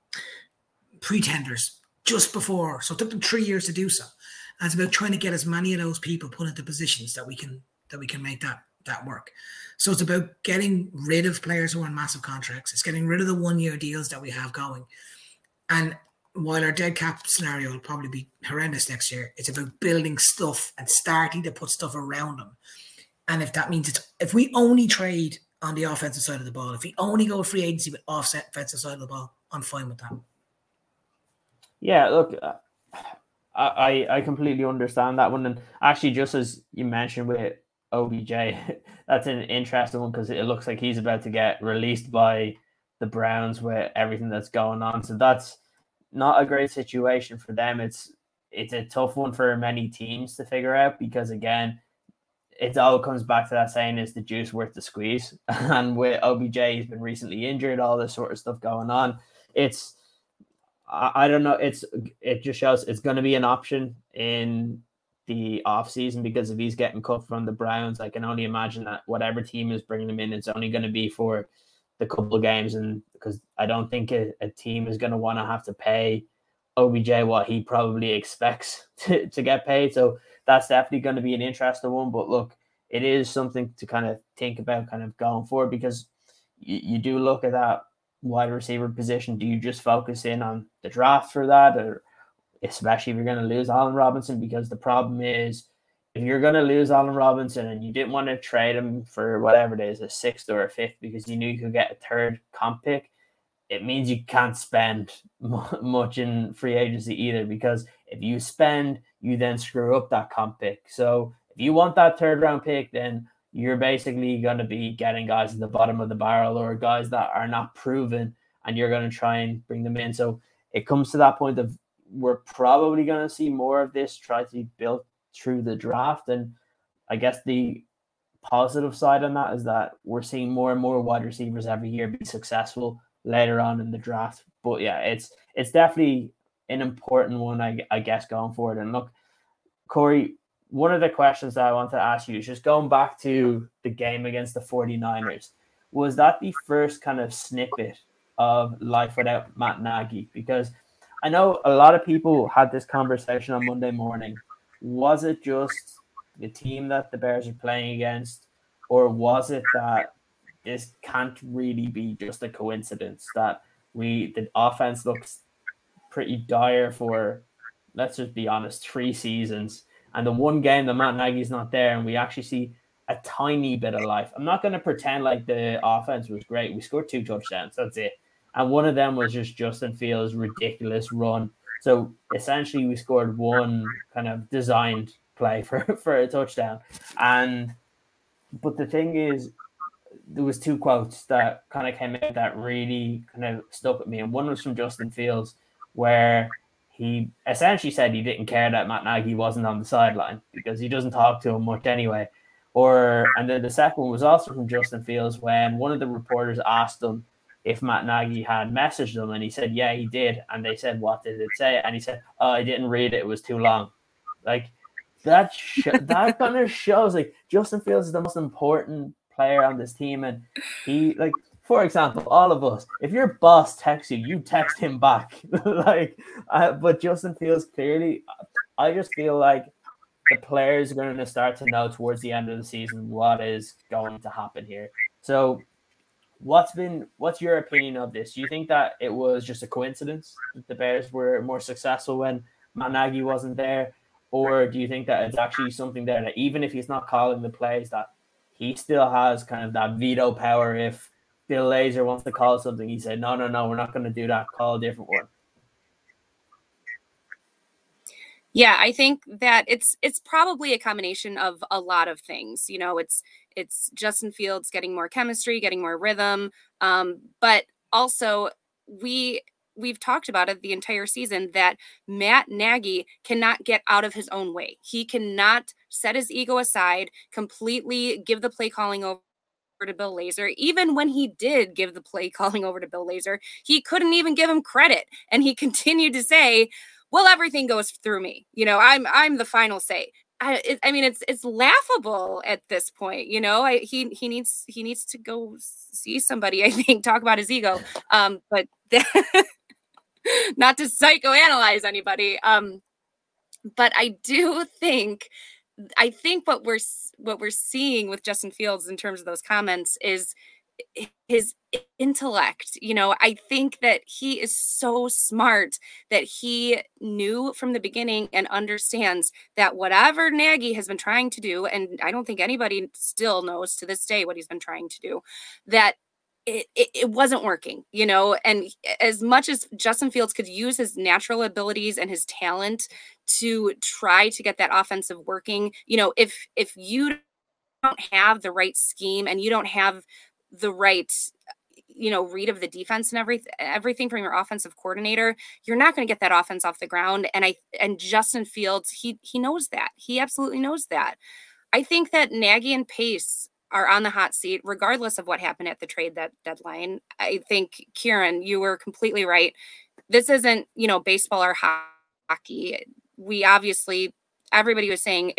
pretenders just before. So it took them three years to do so. And it's about trying to get as many of those people put into positions that we can that we can make that that work. So it's about getting rid of players who are on massive contracts. It's getting rid of the one year deals that we have going. And while our dead cap scenario will probably be horrendous next year, it's about building stuff and starting to put stuff around them. And if that means it's if we only trade on the offensive side of the ball, if we only go free agency with offset offensive side of the ball, I'm fine with that.
Yeah, look, uh, I I completely understand that one, and actually, just as you mentioned with OBJ. That's an interesting one because it looks like he's about to get released by the Browns with everything that's going on. So that's not a great situation for them. It's it's a tough one for many teams to figure out because again, it all comes back to that saying is the juice worth the squeeze. And with OBJ, he's been recently injured, all this sort of stuff going on. It's I, I don't know. It's it just shows it's going to be an option in the off season because if he's getting cut from the Browns, I can only imagine that whatever team is bringing him in, it's only going to be for the couple of games, and because I don't think a, a team is going to want to have to pay OBJ what he probably expects to, to get paid. So that's definitely going to be an interesting one. But look, it is something to kind of think about, kind of going forward, because you do look at that wide receiver position. Do you just focus in on the draft for that, or especially if you're going to lose Allen Robinson, because the problem is if you're going to lose Allen Robinson and you didn't want to trade him for whatever it is, a sixth or a fifth, because you knew you could get a third comp pick, it means you can't spend much in free agency either. Because if you spend, you then screw up that comp pick. So if you want that third round pick, then you're basically going to be getting guys at the bottom of the barrel or guys that are not proven, and you're going to try and bring them in. So it comes to that point of we're probably going to see more of this try to be built through the draft. And I guess the positive side on that is that we're seeing more and more wide receivers every year be successful later on in the draft. But yeah, it's it's definitely an important one, I, I guess, going forward. And look, Corey, one of the questions that I want to ask you is just going back to the game against the 49ers. Was that the first kind of snippet of life without Matt Nagy? Because I know a lot of people had this conversation on Monday morning. Was it just the team that the Bears are playing against, or was it that this can't really be just a coincidence that we the offense looks pretty dire for let's just be honest, three seasons. And the one game that Matt Nagy's not there, and we actually see a tiny bit of life. I'm not going to pretend like the offense was great. We scored two touchdowns. That's it. And one of them was just Justin Fields' ridiculous run. So essentially, we scored one kind of designed play for, for a touchdown. And but the thing is, there was two quotes that kind of came out that really kind of stuck with me. And one was from Justin Fields, where he essentially said he didn't care that Matt Nagy wasn't on the sideline because he doesn't talk to him much anyway. Or and then the second one was also from Justin Fields when one of the reporters asked him if Matt Nagy had messaged them and he said, "Yeah, he did." And they said, "What did it say?" And he said, "Oh, I didn't read it; it was too long." Like that. Sh- that kind of shows like Justin Fields is the most important player on this team, and he like for example, all of us, if your boss texts you, you text him back. like, uh, but Justin Fields clearly, I just feel like the players are going to start to know towards the end of the season what is going to happen here. So, what's been, what's your opinion of this? Do you think that it was just a coincidence that the Bears were more successful when Matt Nagy wasn't there, or do you think that it's actually something there that even if he's not calling the plays, that he still has kind of that veto power if Bill Lazor wants to call something, he said, "No, no, no, we're not going to do that. Call a different one."
Yeah, I think that it's it's probably a combination of a lot of things. You know, it's it's Justin Fields getting more chemistry, getting more rhythm, um, but also we we've talked about it the entire season that Matt Nagy cannot get out of his own way. He cannot set his ego aside, completely give the play calling over to Bill Lazor. Even when he did give the play calling over to Bill Lazor, he couldn't even give him credit. And he continued to say, well, everything goes through me. You know, I'm I'm the final say. I, it, I mean, it's it's laughable at this point. You know, I, he he needs he needs to go see somebody. I think talk about his ego. Um, but not to psychoanalyze anybody. Um, but I do think I think what we're what we're seeing with Justin Fields in terms of those comments is his intellect. You know, I think that he is so smart that he knew from the beginning and understands that whatever Nagy has been trying to do, and I don't think anybody still knows to this day what he's been trying to do, that it, it, it, wasn't working, you know. And as much as Justin Fields could use his natural abilities and his talent to try to get that offensive working, you know, if if you don't have the right scheme and you don't have the right you know read of the defense and everything everything from your offensive coordinator you're not going to get that offense off the ground and i and justin fields he he knows that. He absolutely knows that. I think that nagy and pace are on the hot seat regardless of what happened at the trade that deadline. I think kieran you were completely right. This isn't you know baseball or hockey. We obviously everybody was saying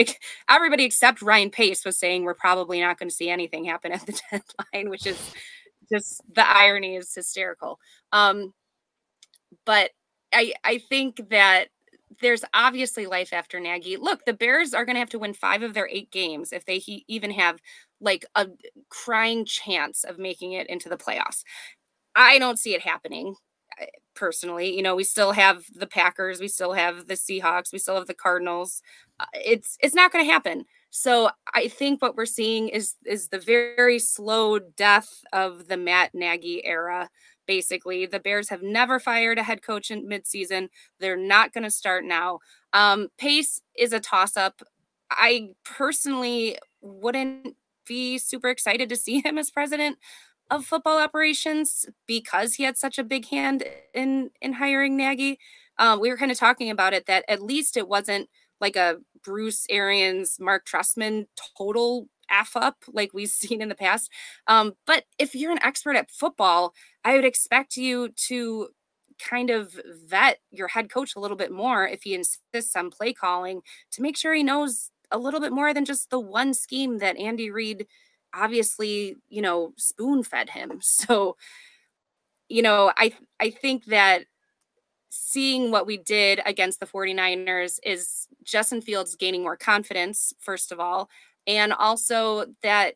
everybody except Ryan Pace was saying we're probably not going to see anything happen at the deadline, which is just the irony is hysterical. Um, but I I think that there's obviously life after Nagy. Look, the Bears are going to have to win five of their eight games if they he, even have like a crying chance of making it into the playoffs. I don't see it happening personally. You know, we still have the Packers, we still have the Seahawks, we still have the Cardinals. Uh, it's it's not going to happen. So I think what we're seeing is is the very slow death of the Matt Nagy era. Basically, the Bears have never fired a head coach in midseason. They're not going to start now. Um, Pace is a toss up. I personally wouldn't be super excited to see him as president of football operations because he had such a big hand in in hiring Nagy. Um, we were kind of talking about it that at least it wasn't like a Bruce Arians, Marc Trestman total f up like we've seen in the past. Um, but if you're an expert at football, I would expect you to kind of vet your head coach a little bit more if he insists on play calling to make sure he knows a little bit more than just the one scheme that Andy Reid obviously, you know, spoon fed him. So, you know, I I think that seeing what we did against the 49ers is Justin Fields gaining more confidence, first of all, and also that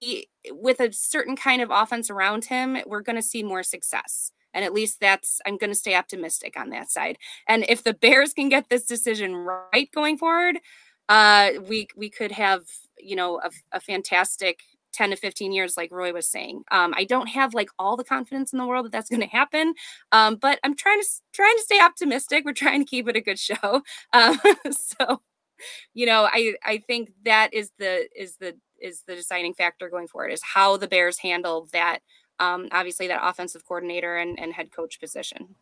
he, with a certain kind of offense around him, we're going to see more success. And at least that's, I'm going to stay optimistic on that side. And if the Bears can get this decision right going forward, uh, we, we could have, you know, a, a fantastic 10 to 15 years like roy was saying. Um, i don't have like all the confidence in the world that that's going to happen um, but i'm trying to trying to stay optimistic. We're trying to keep it a good show. Um, so you know i i think that is the is the is the deciding factor going forward is how the bears handle that um, obviously that offensive coordinator and, and head coach position.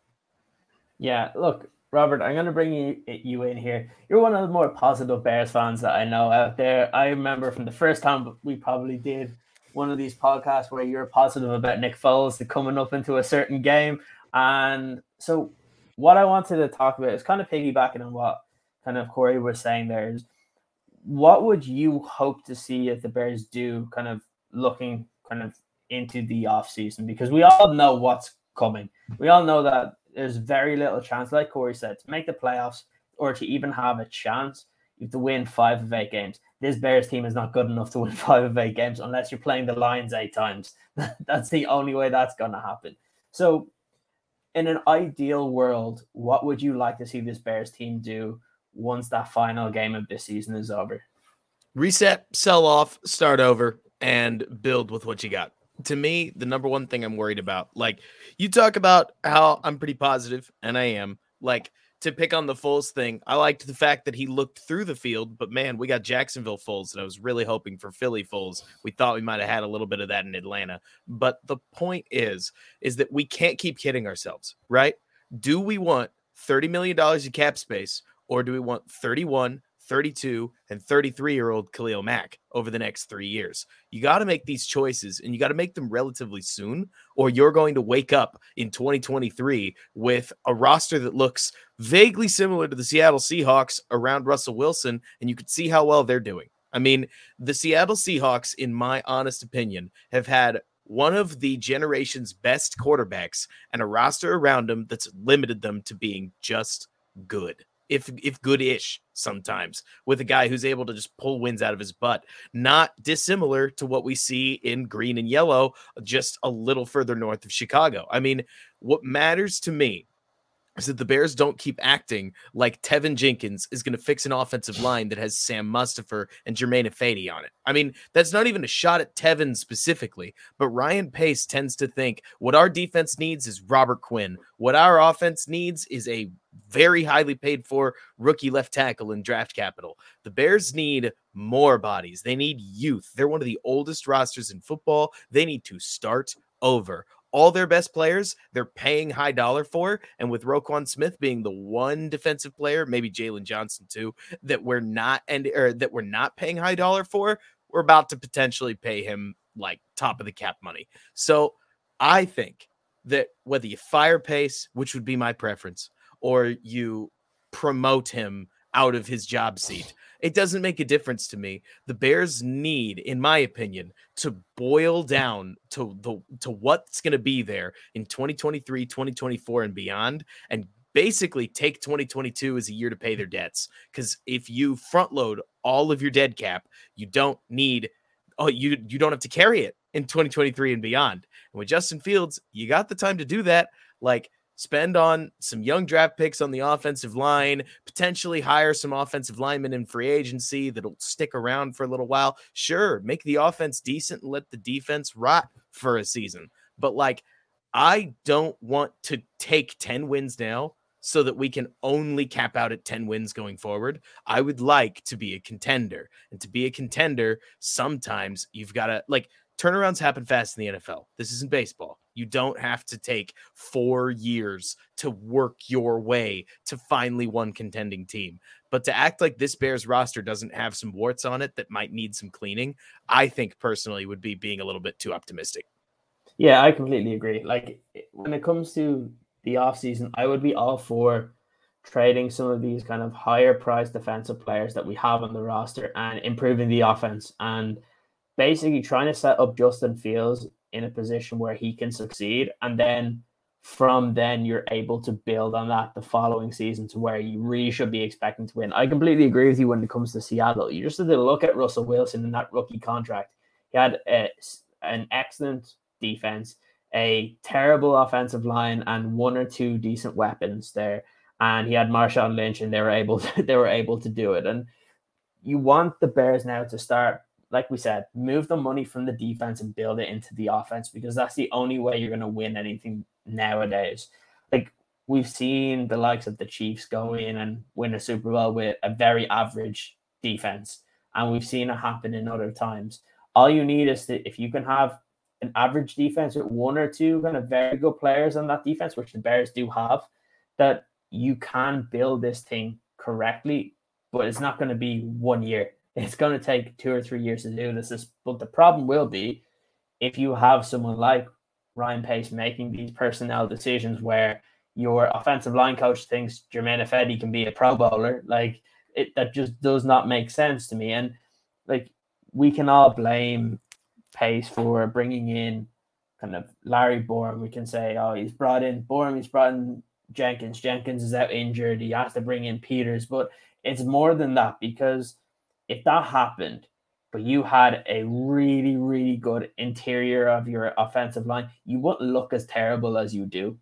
Yeah look Robert, I'm going to bring you, you in here. You're one of the more positive Bears fans that I know out there. I remember from the first time we probably did one of these podcasts where you're positive about Nick Foles coming up into a certain game. And so, what I wanted to talk about is kind of piggybacking on what kind of Corey was saying there is what would you hope to see if the Bears do kind of looking kind of into the off season? Because we all know what's coming. We all know that there's very little chance, like Corey said, to make the playoffs or to even have a chance. You have to win five of eight games. This Bears team is not good enough to win five of eight games unless you're playing the Lions eight times. that's the only way that's going to happen. So, in an ideal world, what would you like to see this Bears team do once that final game of this season is over?
Reset, sell off, start over, and build with what you got to me, the number one thing I'm worried about, like you talk about how I'm pretty positive, and I am. Like to pick on the Foles thing, I liked the fact that he looked through the field, but man, we got Jacksonville Foles, and I was really hoping for Philly Foles. We thought we might have had a little bit of that in Atlanta, but the point is, is that we can't keep kidding ourselves, right? Do we want thirty million dollars in cap space, or do we want thirty-one, 32 and 33 year old Khalil Mack over the next three years. You got to make these choices and you got to make them relatively soon, or you're going to wake up in 2023 with a roster that looks vaguely similar to the Seattle Seahawks around Russell Wilson, and you could see how well they're doing. I mean, the Seattle Seahawks, in my honest opinion, have had one of the generation's best quarterbacks and a roster around them that's limited them to being just good if if good-ish sometimes with a guy who's able to just pull wins out of his butt. Not dissimilar to what we see in green and yellow just a little further north of chicago. I mean what matters to me is that the Bears don't keep acting like Teven Jenkins is going to fix an offensive line that has Sam Mustipher and Germain Ifedi on it. I mean, that's not even a shot at Tevin specifically, but Ryan Pace tends to think what our defense needs is Robert Quinn. What our offense needs is a very highly paid for rookie left tackle in draft capital. The Bears need more bodies. They need youth. They're one of the oldest rosters in football. They need to start over. All their best players, they're paying high dollar for. And with Roquan Smith being the one defensive player, maybe Jaylon Johnson too, that we're not and or that we're not paying high dollar for, we're about to potentially pay him like top of the cap money. So I think that whether you fire Pace, which would be my preference, or you promote him out of his job seat. It doesn't make a difference to me. The Bears need, in my opinion, to boil down to the to what's going to be there in 2023, 2024 and beyond and basically take 2022 as a year to pay their debts cuz if you front load all of your dead cap, you don't need oh you you don't have to carry it in 2023 and beyond. And with Justin Fields, you got the time to do that. Like spend on some young draft picks on the offensive line, potentially hire some offensive linemen in free agency that'll stick around for a little while. Sure, make the offense decent and let the defense rot for a season. But like, I don't want to take 10 wins now so that we can only cap out at 10 wins going forward. I would like to be a contender. And to be a contender, sometimes you've got to like turnarounds happen fast in the NFL. This isn't baseball. You don't have to take four years to work your way to finally one contending team. But to act like this Bears roster doesn't have some warts on it that might need some cleaning, I think personally would be being a little bit too optimistic.
Yeah, I completely agree. Like when it comes to the offseason, I would be all for trading some of these kind of higher priced defensive players that we have on the roster and improving the offense and basically trying to set up Justin Fields in a position where he can succeed and then from then you're able to build on that the following season to where you really should be expecting to win. I completely agree with you when it comes to Seattle. You just have to look at Russell Wilson in that rookie contract. He had a, an excellent defense, a terrible offensive line, and one or two decent weapons there. And he had Marshawn Lynch, and they were able to, they were able to do it. And you want the Bears now to start like we said, move the money from the defense and build it into the offense because that's the only way you're going to win anything nowadays. Like we've seen the likes of the Chiefs go in and win a Super Bowl with a very average defense, and we've seen it happen in other times. All you need is that if you can have an average defense with one or two kind of very good players on that defense, which the Bears do have, that you can build this thing correctly, but it's not going to be one year it's going to take two or three years to do this. But the problem will be if you have someone like Ryan Pace making these personnel decisions where your offensive line coach thinks Germain Ifedi can be a pro bowler, like it that just does not make sense to me. And like we can all blame Pace for bringing in kind of Larry Borom. We can say, oh, he's brought in Borom, he's brought in Jenkins. Jenkins is out injured. He has to bring in Peters, but it's more than that because if that happened, but you had a really, really good interior of your offensive line, you wouldn't look as terrible as you do.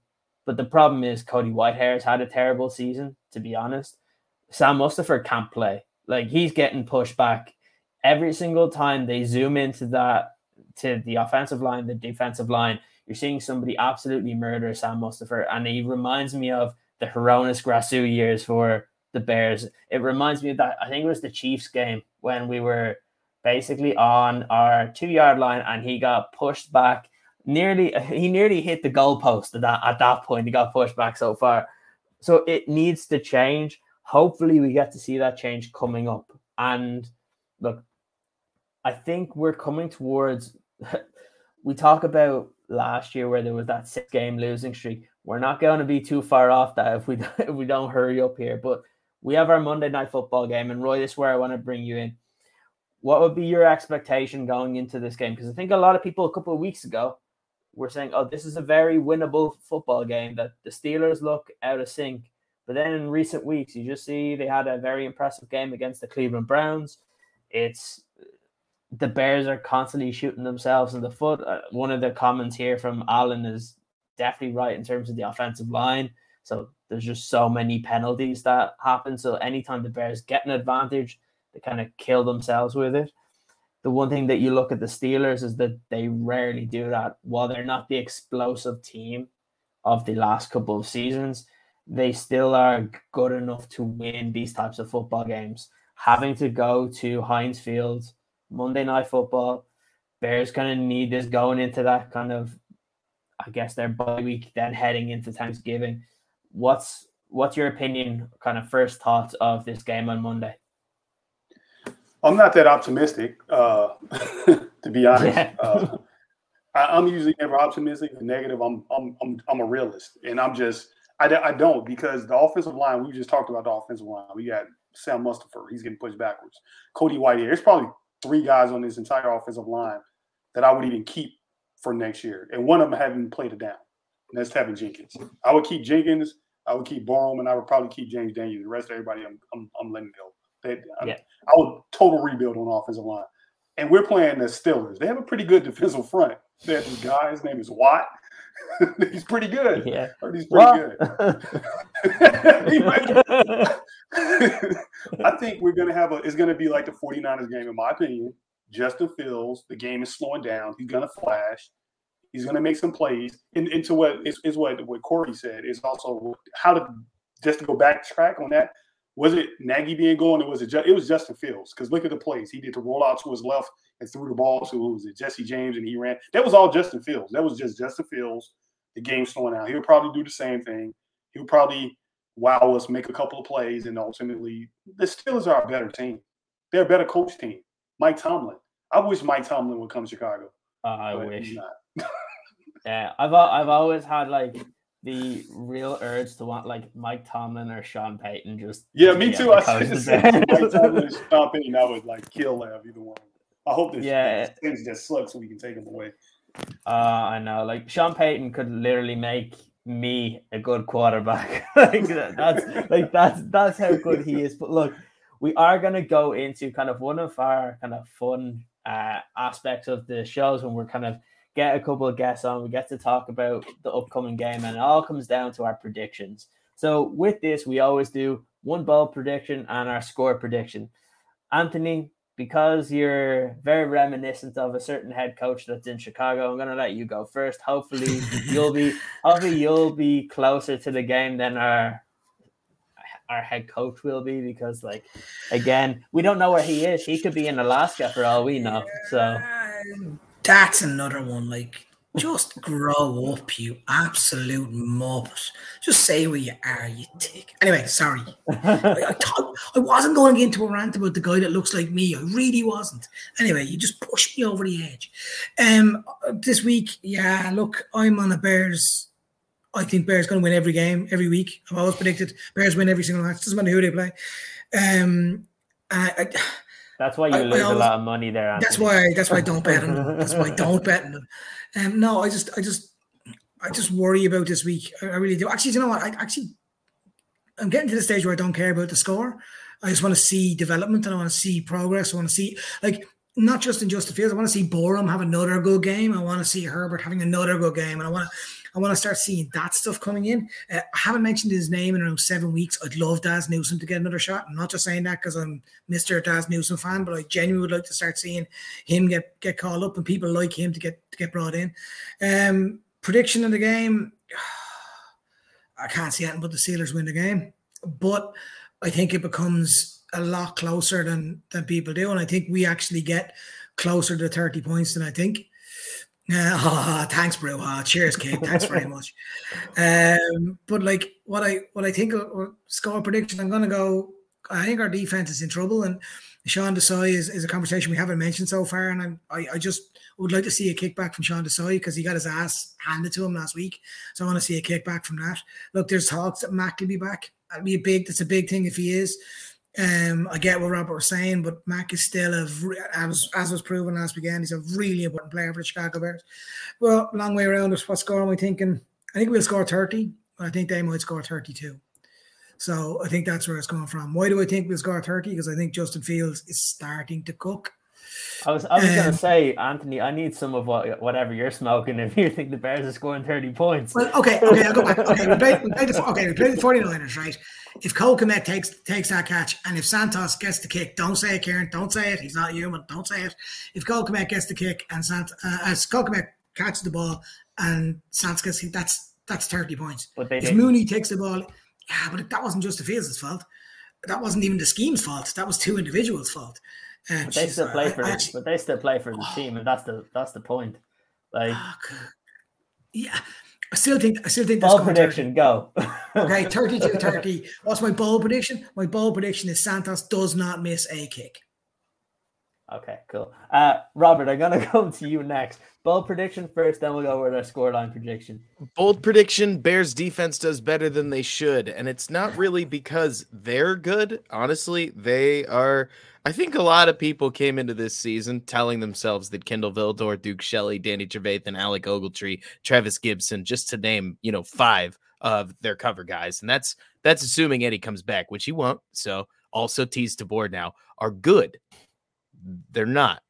But the problem is Cody Whitehair has had a terrible season, to be honest. Sam Mustipher can't play. Like he's getting pushed back every single time they zoom into that to the offensive line, the defensive line. You're seeing somebody absolutely murder Sam Mustipher, and he reminds me of the Hroniss Grasu years for the Bears. It reminds me of that. I think it was the Chiefs game when we were basically on our two yard line and he got pushed back. Nearly, he nearly hit the goalpost at that at that point. He got pushed back so far. So it needs to change. Hopefully, we get to see that change coming up. And look, I think we're coming towards. we talk about last year where there was that six game losing streak. We're not going to be too far off that if we if we don't hurry up here. But we have our Monday night football game, and Roy, this is where I want to bring you in. What would be your expectation going into this game? Because I think a lot of people a couple of weeks ago were saying, "Oh, this is a very winnable football game." That the Steelers look out of sync, but then in recent weeks, you just see they had a very impressive game against the Cleveland Browns. It's the Bears are constantly shooting themselves in the foot. Uh, one of the comments here from Alan is definitely right in terms of the offensive line. So there's just so many penalties that happen. So anytime the Bears get an advantage, they kind of kill themselves with it. The one thing that you look at the Steelers is that they rarely do that. While they're not the explosive team of the last couple of seasons, they still are good enough to win these types of football games. Having to go to Heinz Field, Monday Night Football, Bears kind of need this going into that kind of, I guess, their bye week, then heading into Thanksgiving what's what's your opinion, kind of first thoughts of this game on Monday?
I'm not that optimistic, uh, to be honest. Yeah. uh, I, am usually never optimistic or negative. I'm, I'm I'm I'm a realist, and I'm just I, I don't because the offensive line. We just talked about the offensive line. We got Sam Mustipher. He's getting pushed backwards. Cody Whitehair. There's probably three guys on this entire offensive line that I would even keep for next year, and one of them haven't played it down and that's Teven Jenkins. I would keep Jenkins, I would keep Borom, and I would probably keep James Daniels. The rest of everybody, I'm I'm, I'm letting go. They, yeah. I, I would total rebuild on offensive line. And we're playing the Steelers. They have a pretty good defensive front. They have this guy, his name is Watt. he's pretty good.
Yeah.
he's pretty good. I think we're gonna have a it's gonna be like the 49ers game, in my opinion. Justin Fields, the game is slowing down. He's gonna flash. He's going to make some plays. And into what is, is what what Corey said is also how to just to go backtrack on that. Was it Nagy being going, or was it just, it was Justin Fields? Because look at the plays he did to roll out to his left and threw the ball to who was it Jesse James, and he ran. That was all Justin Fields. That was just Justin Fields. The game slowing out. He'll probably do the same thing. He'll probably wow us, make a couple of plays, and ultimately the Steelers are a better team. They're a better coach team. Mike Tomlin. I wish Mike Tomlin would come to Chicago.
Uh, I wish. yeah, I've I've always had like the real urge to want like Mike Tomlin or Sean Payton just.
Yeah, me too. I said Mike Tomlin and Sean Payton. I would like kill to have either one. I hope this yeah things just suck so we can take them away.
Uh, I know. Like Sean Payton could literally make me a good quarterback. like that's like that's that's how good he is. But look, we are gonna go into kind of one of our kind of fun uh, aspects of the shows when we're kind of get a couple of guests on. We get to talk about the upcoming game, and it all comes down to our predictions. So with this, we always do one ball prediction and our score prediction. Anthony, because you're very reminiscent of a certain head coach that's in Chicago, I'm gonna let you go first. Hopefully you'll be hopefully you'll be closer to the game than our our head coach will be because like again, we don't know where he is. He could be in Alaska for all we know. So
that's another one. Like just grow up, you absolute muppet. Just say where you are, you tick. Anyway, sorry. I, I, thought, I wasn't going into a rant about the guy that looks like me. I really wasn't. Anyway, you just pushed me over the edge. Um, this week, yeah, look, I'm on the Bears. I think Bears going to win every game, every week. I've always predicted Bears win every single match. Doesn't matter who they play. Um, I, I
that's why you I, lose always, a lot of money there.
Anthony. That's why. That's why I don't bet on them. That's why I don't bet on them. Um, no, I just, I just, I just worry about this week. I, I really do. Actually, you know what? I actually, I'm getting to the stage where I don't care about the score. I just want to see development and I want to see progress. I want to see like not just in Justin Fields. I want to see Borom have another good game. I want to see Herbert having another good game, and I want to I want to start seeing that stuff coming in. Uh, I haven't mentioned his name in around seven weeks. I'd love Dazz Newsome to get another shot. I'm not just saying that because I'm Mr. Dazz Newsome fan, but I genuinely would like to start seeing him get get called up and people like him to get to get brought in. Um, prediction of the game. I can't see anything but the Steelers win the game, but I think it becomes a lot closer than than people do, and I think we actually get closer to 30 points than I think. Uh, oh, thanks, bro. Oh, cheers, kid. Thanks very much. Um, but like what I what I think score prediction, I'm gonna go. I think our defense is in trouble, and Sean Desai is, is a conversation we haven't mentioned so far, and I'm, I I just would like to see a kickback from Sean Desai because he got his ass handed to him last week. So I want to see a kickback from that. Look, there's talks that Mack will be back. That'd be a big. That's a big thing if he is. Um, I get what Robert was saying, but Mack is still a, as, as was proven last weekend, he's a really important player for the Chicago Bears. Well, long way around. What score am I thinking? I think we'll score 30. but I think they might score 32. So I think that's where it's coming from. Why do I think we'll score 30? Because I think Justin Fields is starting to cook.
I was I was gonna say, Anthony, I need some of what whatever you're smoking if you think the Bears are scoring 30 points.
Well, okay, okay, I'll go back. Okay, we play, we play the, okay, we play the 49ers, right? If Cole Kmet takes takes that catch and if Santos gets the kick, don't say it, Kieran, don't say it. He's not human, don't say it. If Cole Kmet gets the kick and Sant uh, as Cole catches the ball and Santos gets the that's that's 30 points. But they if didn't. Mooney takes the ball, yeah, but that wasn't just the Fields' fault. That wasn't even the scheme's fault. That was two individuals' fault.
Uh, but they still play for I, the, but they still play for the oh, team, and that's the that's the point. Like, oh,
yeah, I still think I still think
ball prediction. 30. Go.
okay, 32-30. What's my ball prediction? My ball prediction is Santos does not miss a kick.
Okay, cool. Uh, Robert, I'm gonna go to you next. Bold prediction first, then we'll go with our scoreline prediction.
Bold prediction: Bears defense does better than they should, and it's not really because they're good. Honestly, they are. I think a lot of people came into this season telling themselves that Kindle Vildor, Duke Shelley, Danny Trevathan, and Alec Ogletree, Travis Gibson, just to name, you know, five of their cover guys, and that's that's assuming Eddie comes back, which he won't. So also Teez Tabor now are good they're not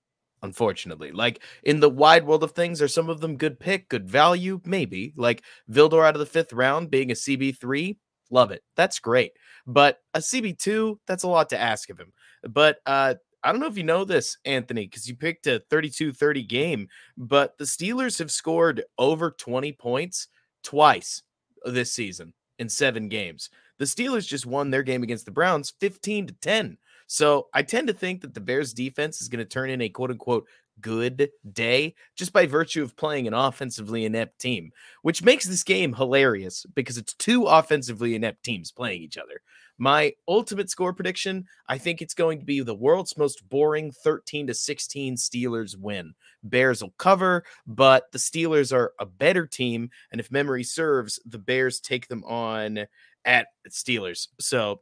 unfortunately. Like in the wide world of things, are some of them good pick, good value? Maybe. Like Vildor out of the fifth round being a CB3, love it. That's great. But a CB2, that's a lot to ask of him. But uh I don't know if you know this, Anthony, because you picked a 32 30 game, but the Steelers have scored over 20 points twice this season in seven games. The Steelers just won their game against the Browns 15 to 10. So I tend to think that the Bears defense is going to turn in a quote unquote good day just by virtue of playing an offensively inept team, which makes this game hilarious because it's two offensively inept teams playing each other. My ultimate score prediction, I think it's going to be the world's most boring 13 to 16 Steelers win. Bears will cover, but the Steelers are a better team and if memory serves, the Bears take them on at Steelers. So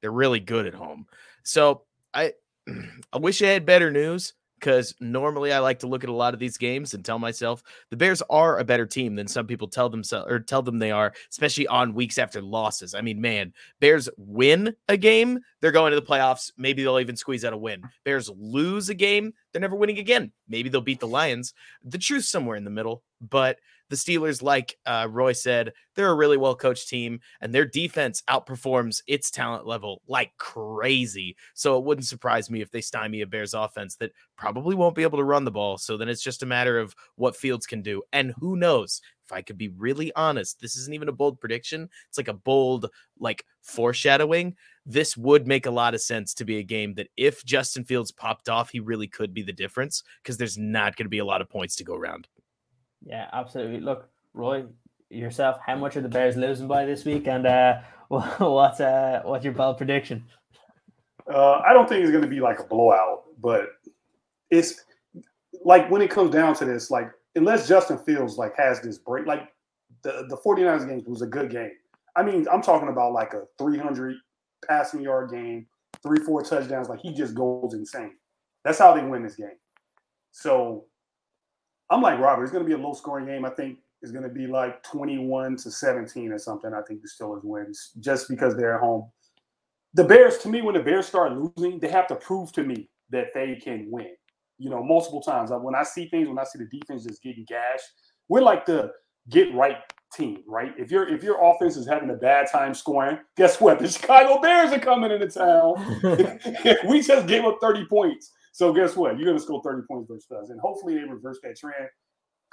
they're really good at home. So I I wish I had better news because normally I like to look at a lot of these games and tell myself the Bears are a better team than some people tell themselves or tell them they are, especially on weeks after losses. I mean, man, Bears win a game, they're going to the playoffs. Maybe they'll even squeeze out a win. Bears lose a game, they're never winning again. Maybe they'll beat the Lions. The truth's somewhere in the middle, but the Steelers, like uh, Roy said, they're a really well coached team, and their defense outperforms its talent level like crazy. So it wouldn't surprise me if they stymie a Bears offense that probably won't be able to run the ball. So then it's just a matter of what Fields can do. And who knows? If I could be really honest, this isn't even a bold prediction. It's like a bold, like foreshadowing. This would make a lot of sense to be a game that if Justin Fields popped off, he really could be the difference because there's not going to be a lot of points to go around.
Yeah, absolutely. Look, Roy, yourself, how much are the Bears losing by this week, and uh, what's uh, what's your bold prediction?
Uh, I don't think it's going to be like a blowout, but it's like when it comes down to this, like unless Justin Fields like has this break, like the the 49ers game was a good game. I mean, I'm talking about like a 300 passing yard game, three four touchdowns. Like he just goes insane. That's how they win this game. So I'm like Robert. It's going to be a low scoring game. I think it's going to be like 21 to 17 or something. I think the Steelers wins just because they're at home. The Bears, to me, when the Bears start losing, they have to prove to me that they can win. You know, multiple times. When I see things, when I see the defense just getting gashed, we're like the get right team, right? If your if your offense is having a bad time scoring, guess what? The Chicago Bears are coming into town. we just gave up 30 points. So guess what? You're going to score 30 points versus us. And hopefully they reverse that trend.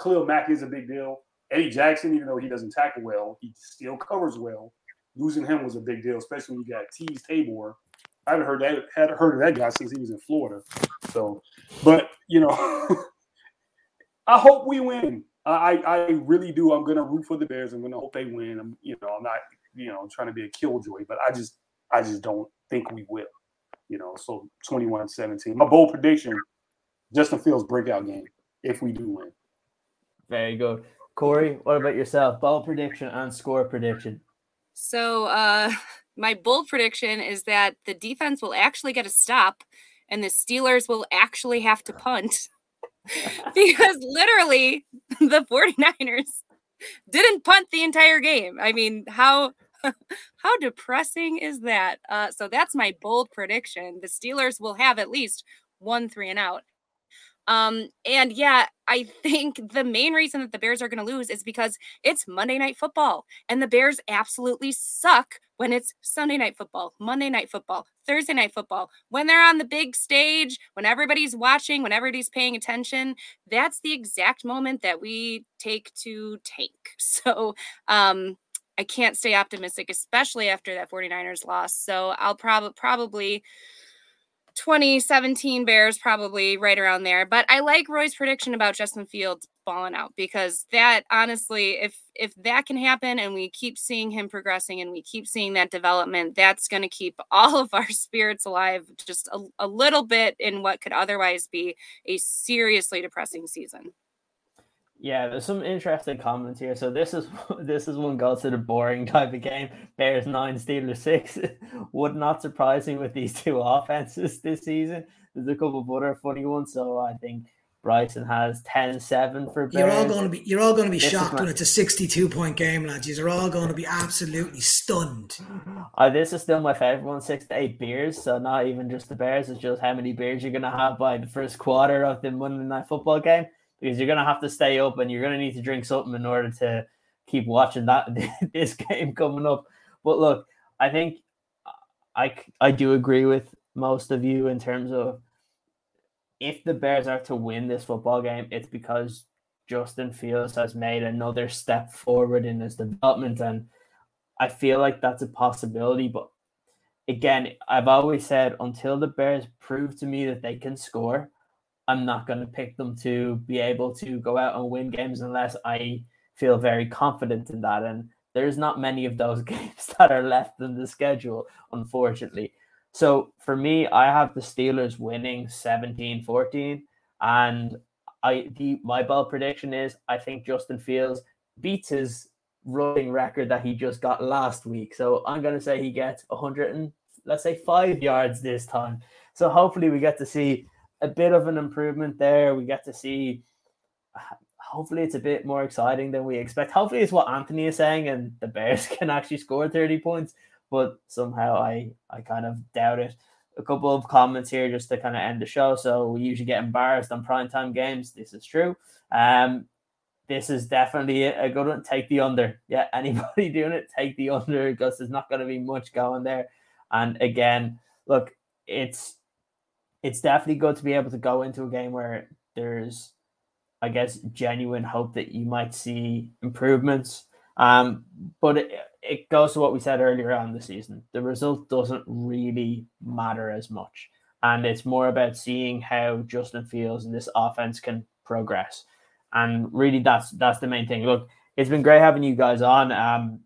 Khalil Mack is a big deal. Eddie Jackson, even though he doesn't tackle well, he still covers well. Losing him was a big deal, especially when you got Teez Tabor. I haven't heard that had heard of that guy since he was in Florida. So, but you know, I hope we win. I I really do. I'm gonna root for the Bears. I'm gonna hope they win. I'm you know I'm not you know trying to be a killjoy, but I just I just don't think we will you know, so 21 17. My bold prediction Justin Fields breakout game if we do win.
Very good. Corey, what about yourself? Bold prediction and score prediction.
So, uh, my bold prediction is that the defense will actually get a stop and the Steelers will actually have to punt because literally the 49ers didn't punt the entire game. I mean, how How depressing is that? Uh, so that's my bold prediction. The Steelers will have at least one three and out. Um, and yeah, I think the main reason that the Bears are going to lose is because it's Monday Night Football, and the Bears absolutely suck when it's Sunday Night Football, Monday Night Football, Thursday Night Football. When they're on the big stage, when everybody's watching, when everybody's paying attention, that's the exact moment that we take to tank. So, um, I can't stay optimistic, especially after that 49ers loss. So I'll probably probably 2017 Bears, probably right around there. But I like Roy's prediction about Justin Fields falling out because that honestly, if if that can happen and we keep seeing him progressing and we keep seeing that development, that's going to keep all of our spirits alive just a, a little bit in what could otherwise be a seriously depressing season.
Yeah, there's some interesting comments here. So this is this is one goes to the boring type of game. Bears nine, Steelers six. Would not surprise me with these two offenses this season. There's a couple of other funny ones. So I think Bryson has 10-7 for Bears.
You're all going to be you're all going to be this shocked when it's a 62 point game, lads. You're all going to be absolutely stunned.
Uh, this is still my favorite one, six to eight beers. So not even just the Bears, it's just how many beers you're gonna have by the first quarter of the Monday night football game because you're gonna have to stay up and you're gonna need to drink something in order to keep watching that this game coming up. But look, I think I I do agree with most of you in terms of if the Bears are to win this football game, it's because Justin Fields has made another step forward in his development, and I feel like that's a possibility. But again, I've always said until the Bears prove to me that they can score, I'm not going to pick them to be able to go out and win games unless I feel very confident in that. And there's not many of those games that are left in the schedule, unfortunately. So for me, I have the Steelers winning 17-14. And I the my bold prediction is I think Justin Fields beats his running record that he just got last week. So I'm gonna say he gets 100 and let's say five yards this time. So hopefully we get to see a bit of an improvement there. We get to see. Hopefully, it's a bit more exciting than we expect. Hopefully, it's what Anthony is saying, and the Bears can actually score thirty points. But somehow, I I kind of doubt it. A couple of comments here just to kind of end the show. So we usually get embarrassed on primetime games. This is true. Um, this is definitely a good one. Take the under. Yeah, anybody doing it, take the under because there's not going to be much going there. And again, look, it's it's definitely good to be able to go into a game where there's, I guess, genuine hope that you might see improvements. Um, but it, it goes to what we said earlier on the season. The result doesn't really matter as much. And it's more about seeing how Justin Fields and this offense can progress and really that's that's the main thing. Look, it's been great having you guys on. Um,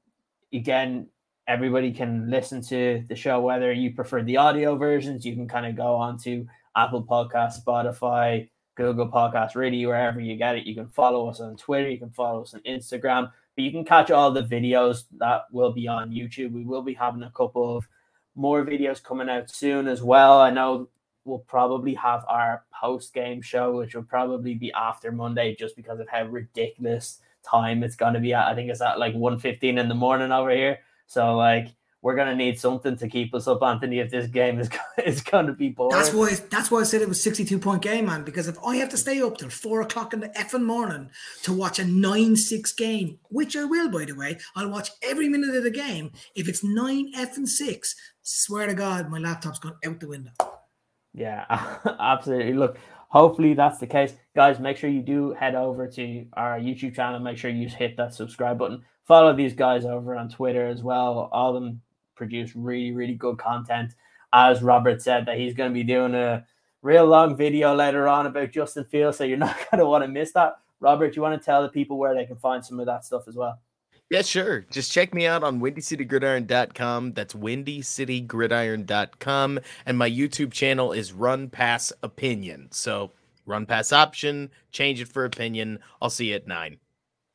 again, everybody can listen to the show whether you prefer the audio versions. You can kind of go on to Apple Podcast, Spotify, Google Podcast, really wherever you get it. You can follow us on Twitter. You can follow us on Instagram. But you can catch all the videos that will be on YouTube. We will be having a couple of more videos coming out soon as well. I know we'll probably have our post game show, which will probably be after Monday, just because of how ridiculous time it's going to be at. I think it's at like 1.15 in the morning over here. So like we're gonna need something to keep us up, Anthony. If this game is is to be boring,
that's why that's why I said it was sixty two point game, man. Because if I have to stay up till four o'clock in the effing morning to watch a nine six game, which I will, by the way, I'll watch every minute of the game. If it's nine effing six, swear to God, my laptop's gone out the window.
Yeah, absolutely. Look, hopefully that's the case. Guys, make sure you do head over to our YouTube channel. Make sure you hit that subscribe button. Follow these guys over on Twitter as well. All of them produce really, really good content. As Robert said, that he's going to be doing a real long video later on about Justin Fields, so you're not going to want to miss that. Robert, you want to tell the people where they can find some of that stuff as well?
Yeah, sure. Just check me out on windycitygridiron.com. That's windycitygridiron.com. And my YouTube channel is Run Pass Opinion. So run pass option, change it for opinion. I'll see you at nine.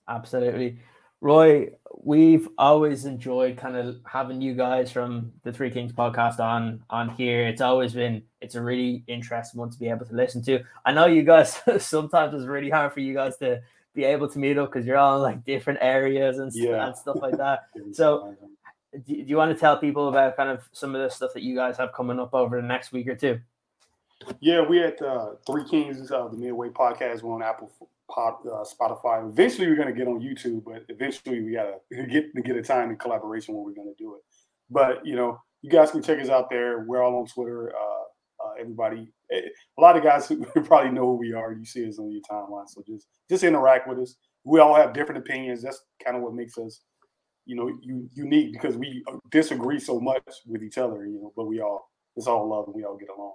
Absolutely. Roy, we've always enjoyed kind of having you guys from the Three Kings podcast on on here. It's always been it's a really interesting one to be able to listen to. I know you guys sometimes it's really hard for you guys to be able to meet up because you're all in like different areas and, yeah. and stuff like that. so, do, do you want to tell people about kind of some of the stuff that you guys have coming up over the next week or two?
Yeah, we at uh, Three Kings, uh, the Midway podcast. We're on Apple Pod, uh, Spotify. Eventually, we're going to get on YouTube, but eventually, we got to get to get a time and collaboration when we're going to do it. But you know, you guys can check us out there. We're all on Twitter. Uh, everybody, eh, a lot of guys who probably know who we are. You see us on your timeline, so just just interact with us. We all have different opinions. That's kind of what makes us, you know, you, unique because we uh, disagree so much with each other. You know, but we all it's all love and we all get along.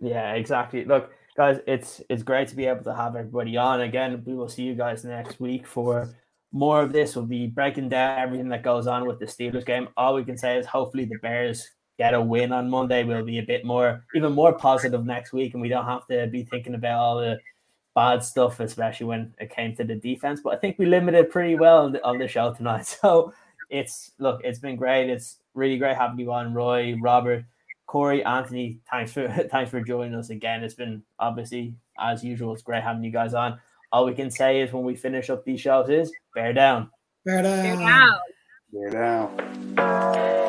Yeah, exactly. Look, guys, it's it's great to be able to have everybody on again. We will see you guys next week for more of this. We'll be breaking down everything that goes on with the Steelers game. All we can say is hopefully the Bears get a win on Monday, we'll be a bit more, even more positive next week, and we don't have to be thinking about all the bad stuff, especially when it came to the defense. But I think we limited pretty well on the, on the show tonight. So it's look, it's been great. It's really great having you on, Roy, Robert, Corey, Anthony. Thanks for thanks for joining us again. It's been obviously as usual. It's great having you guys on. All we can say is when we finish up these shows is bear down.
Bear down. Bear down.
Bear down.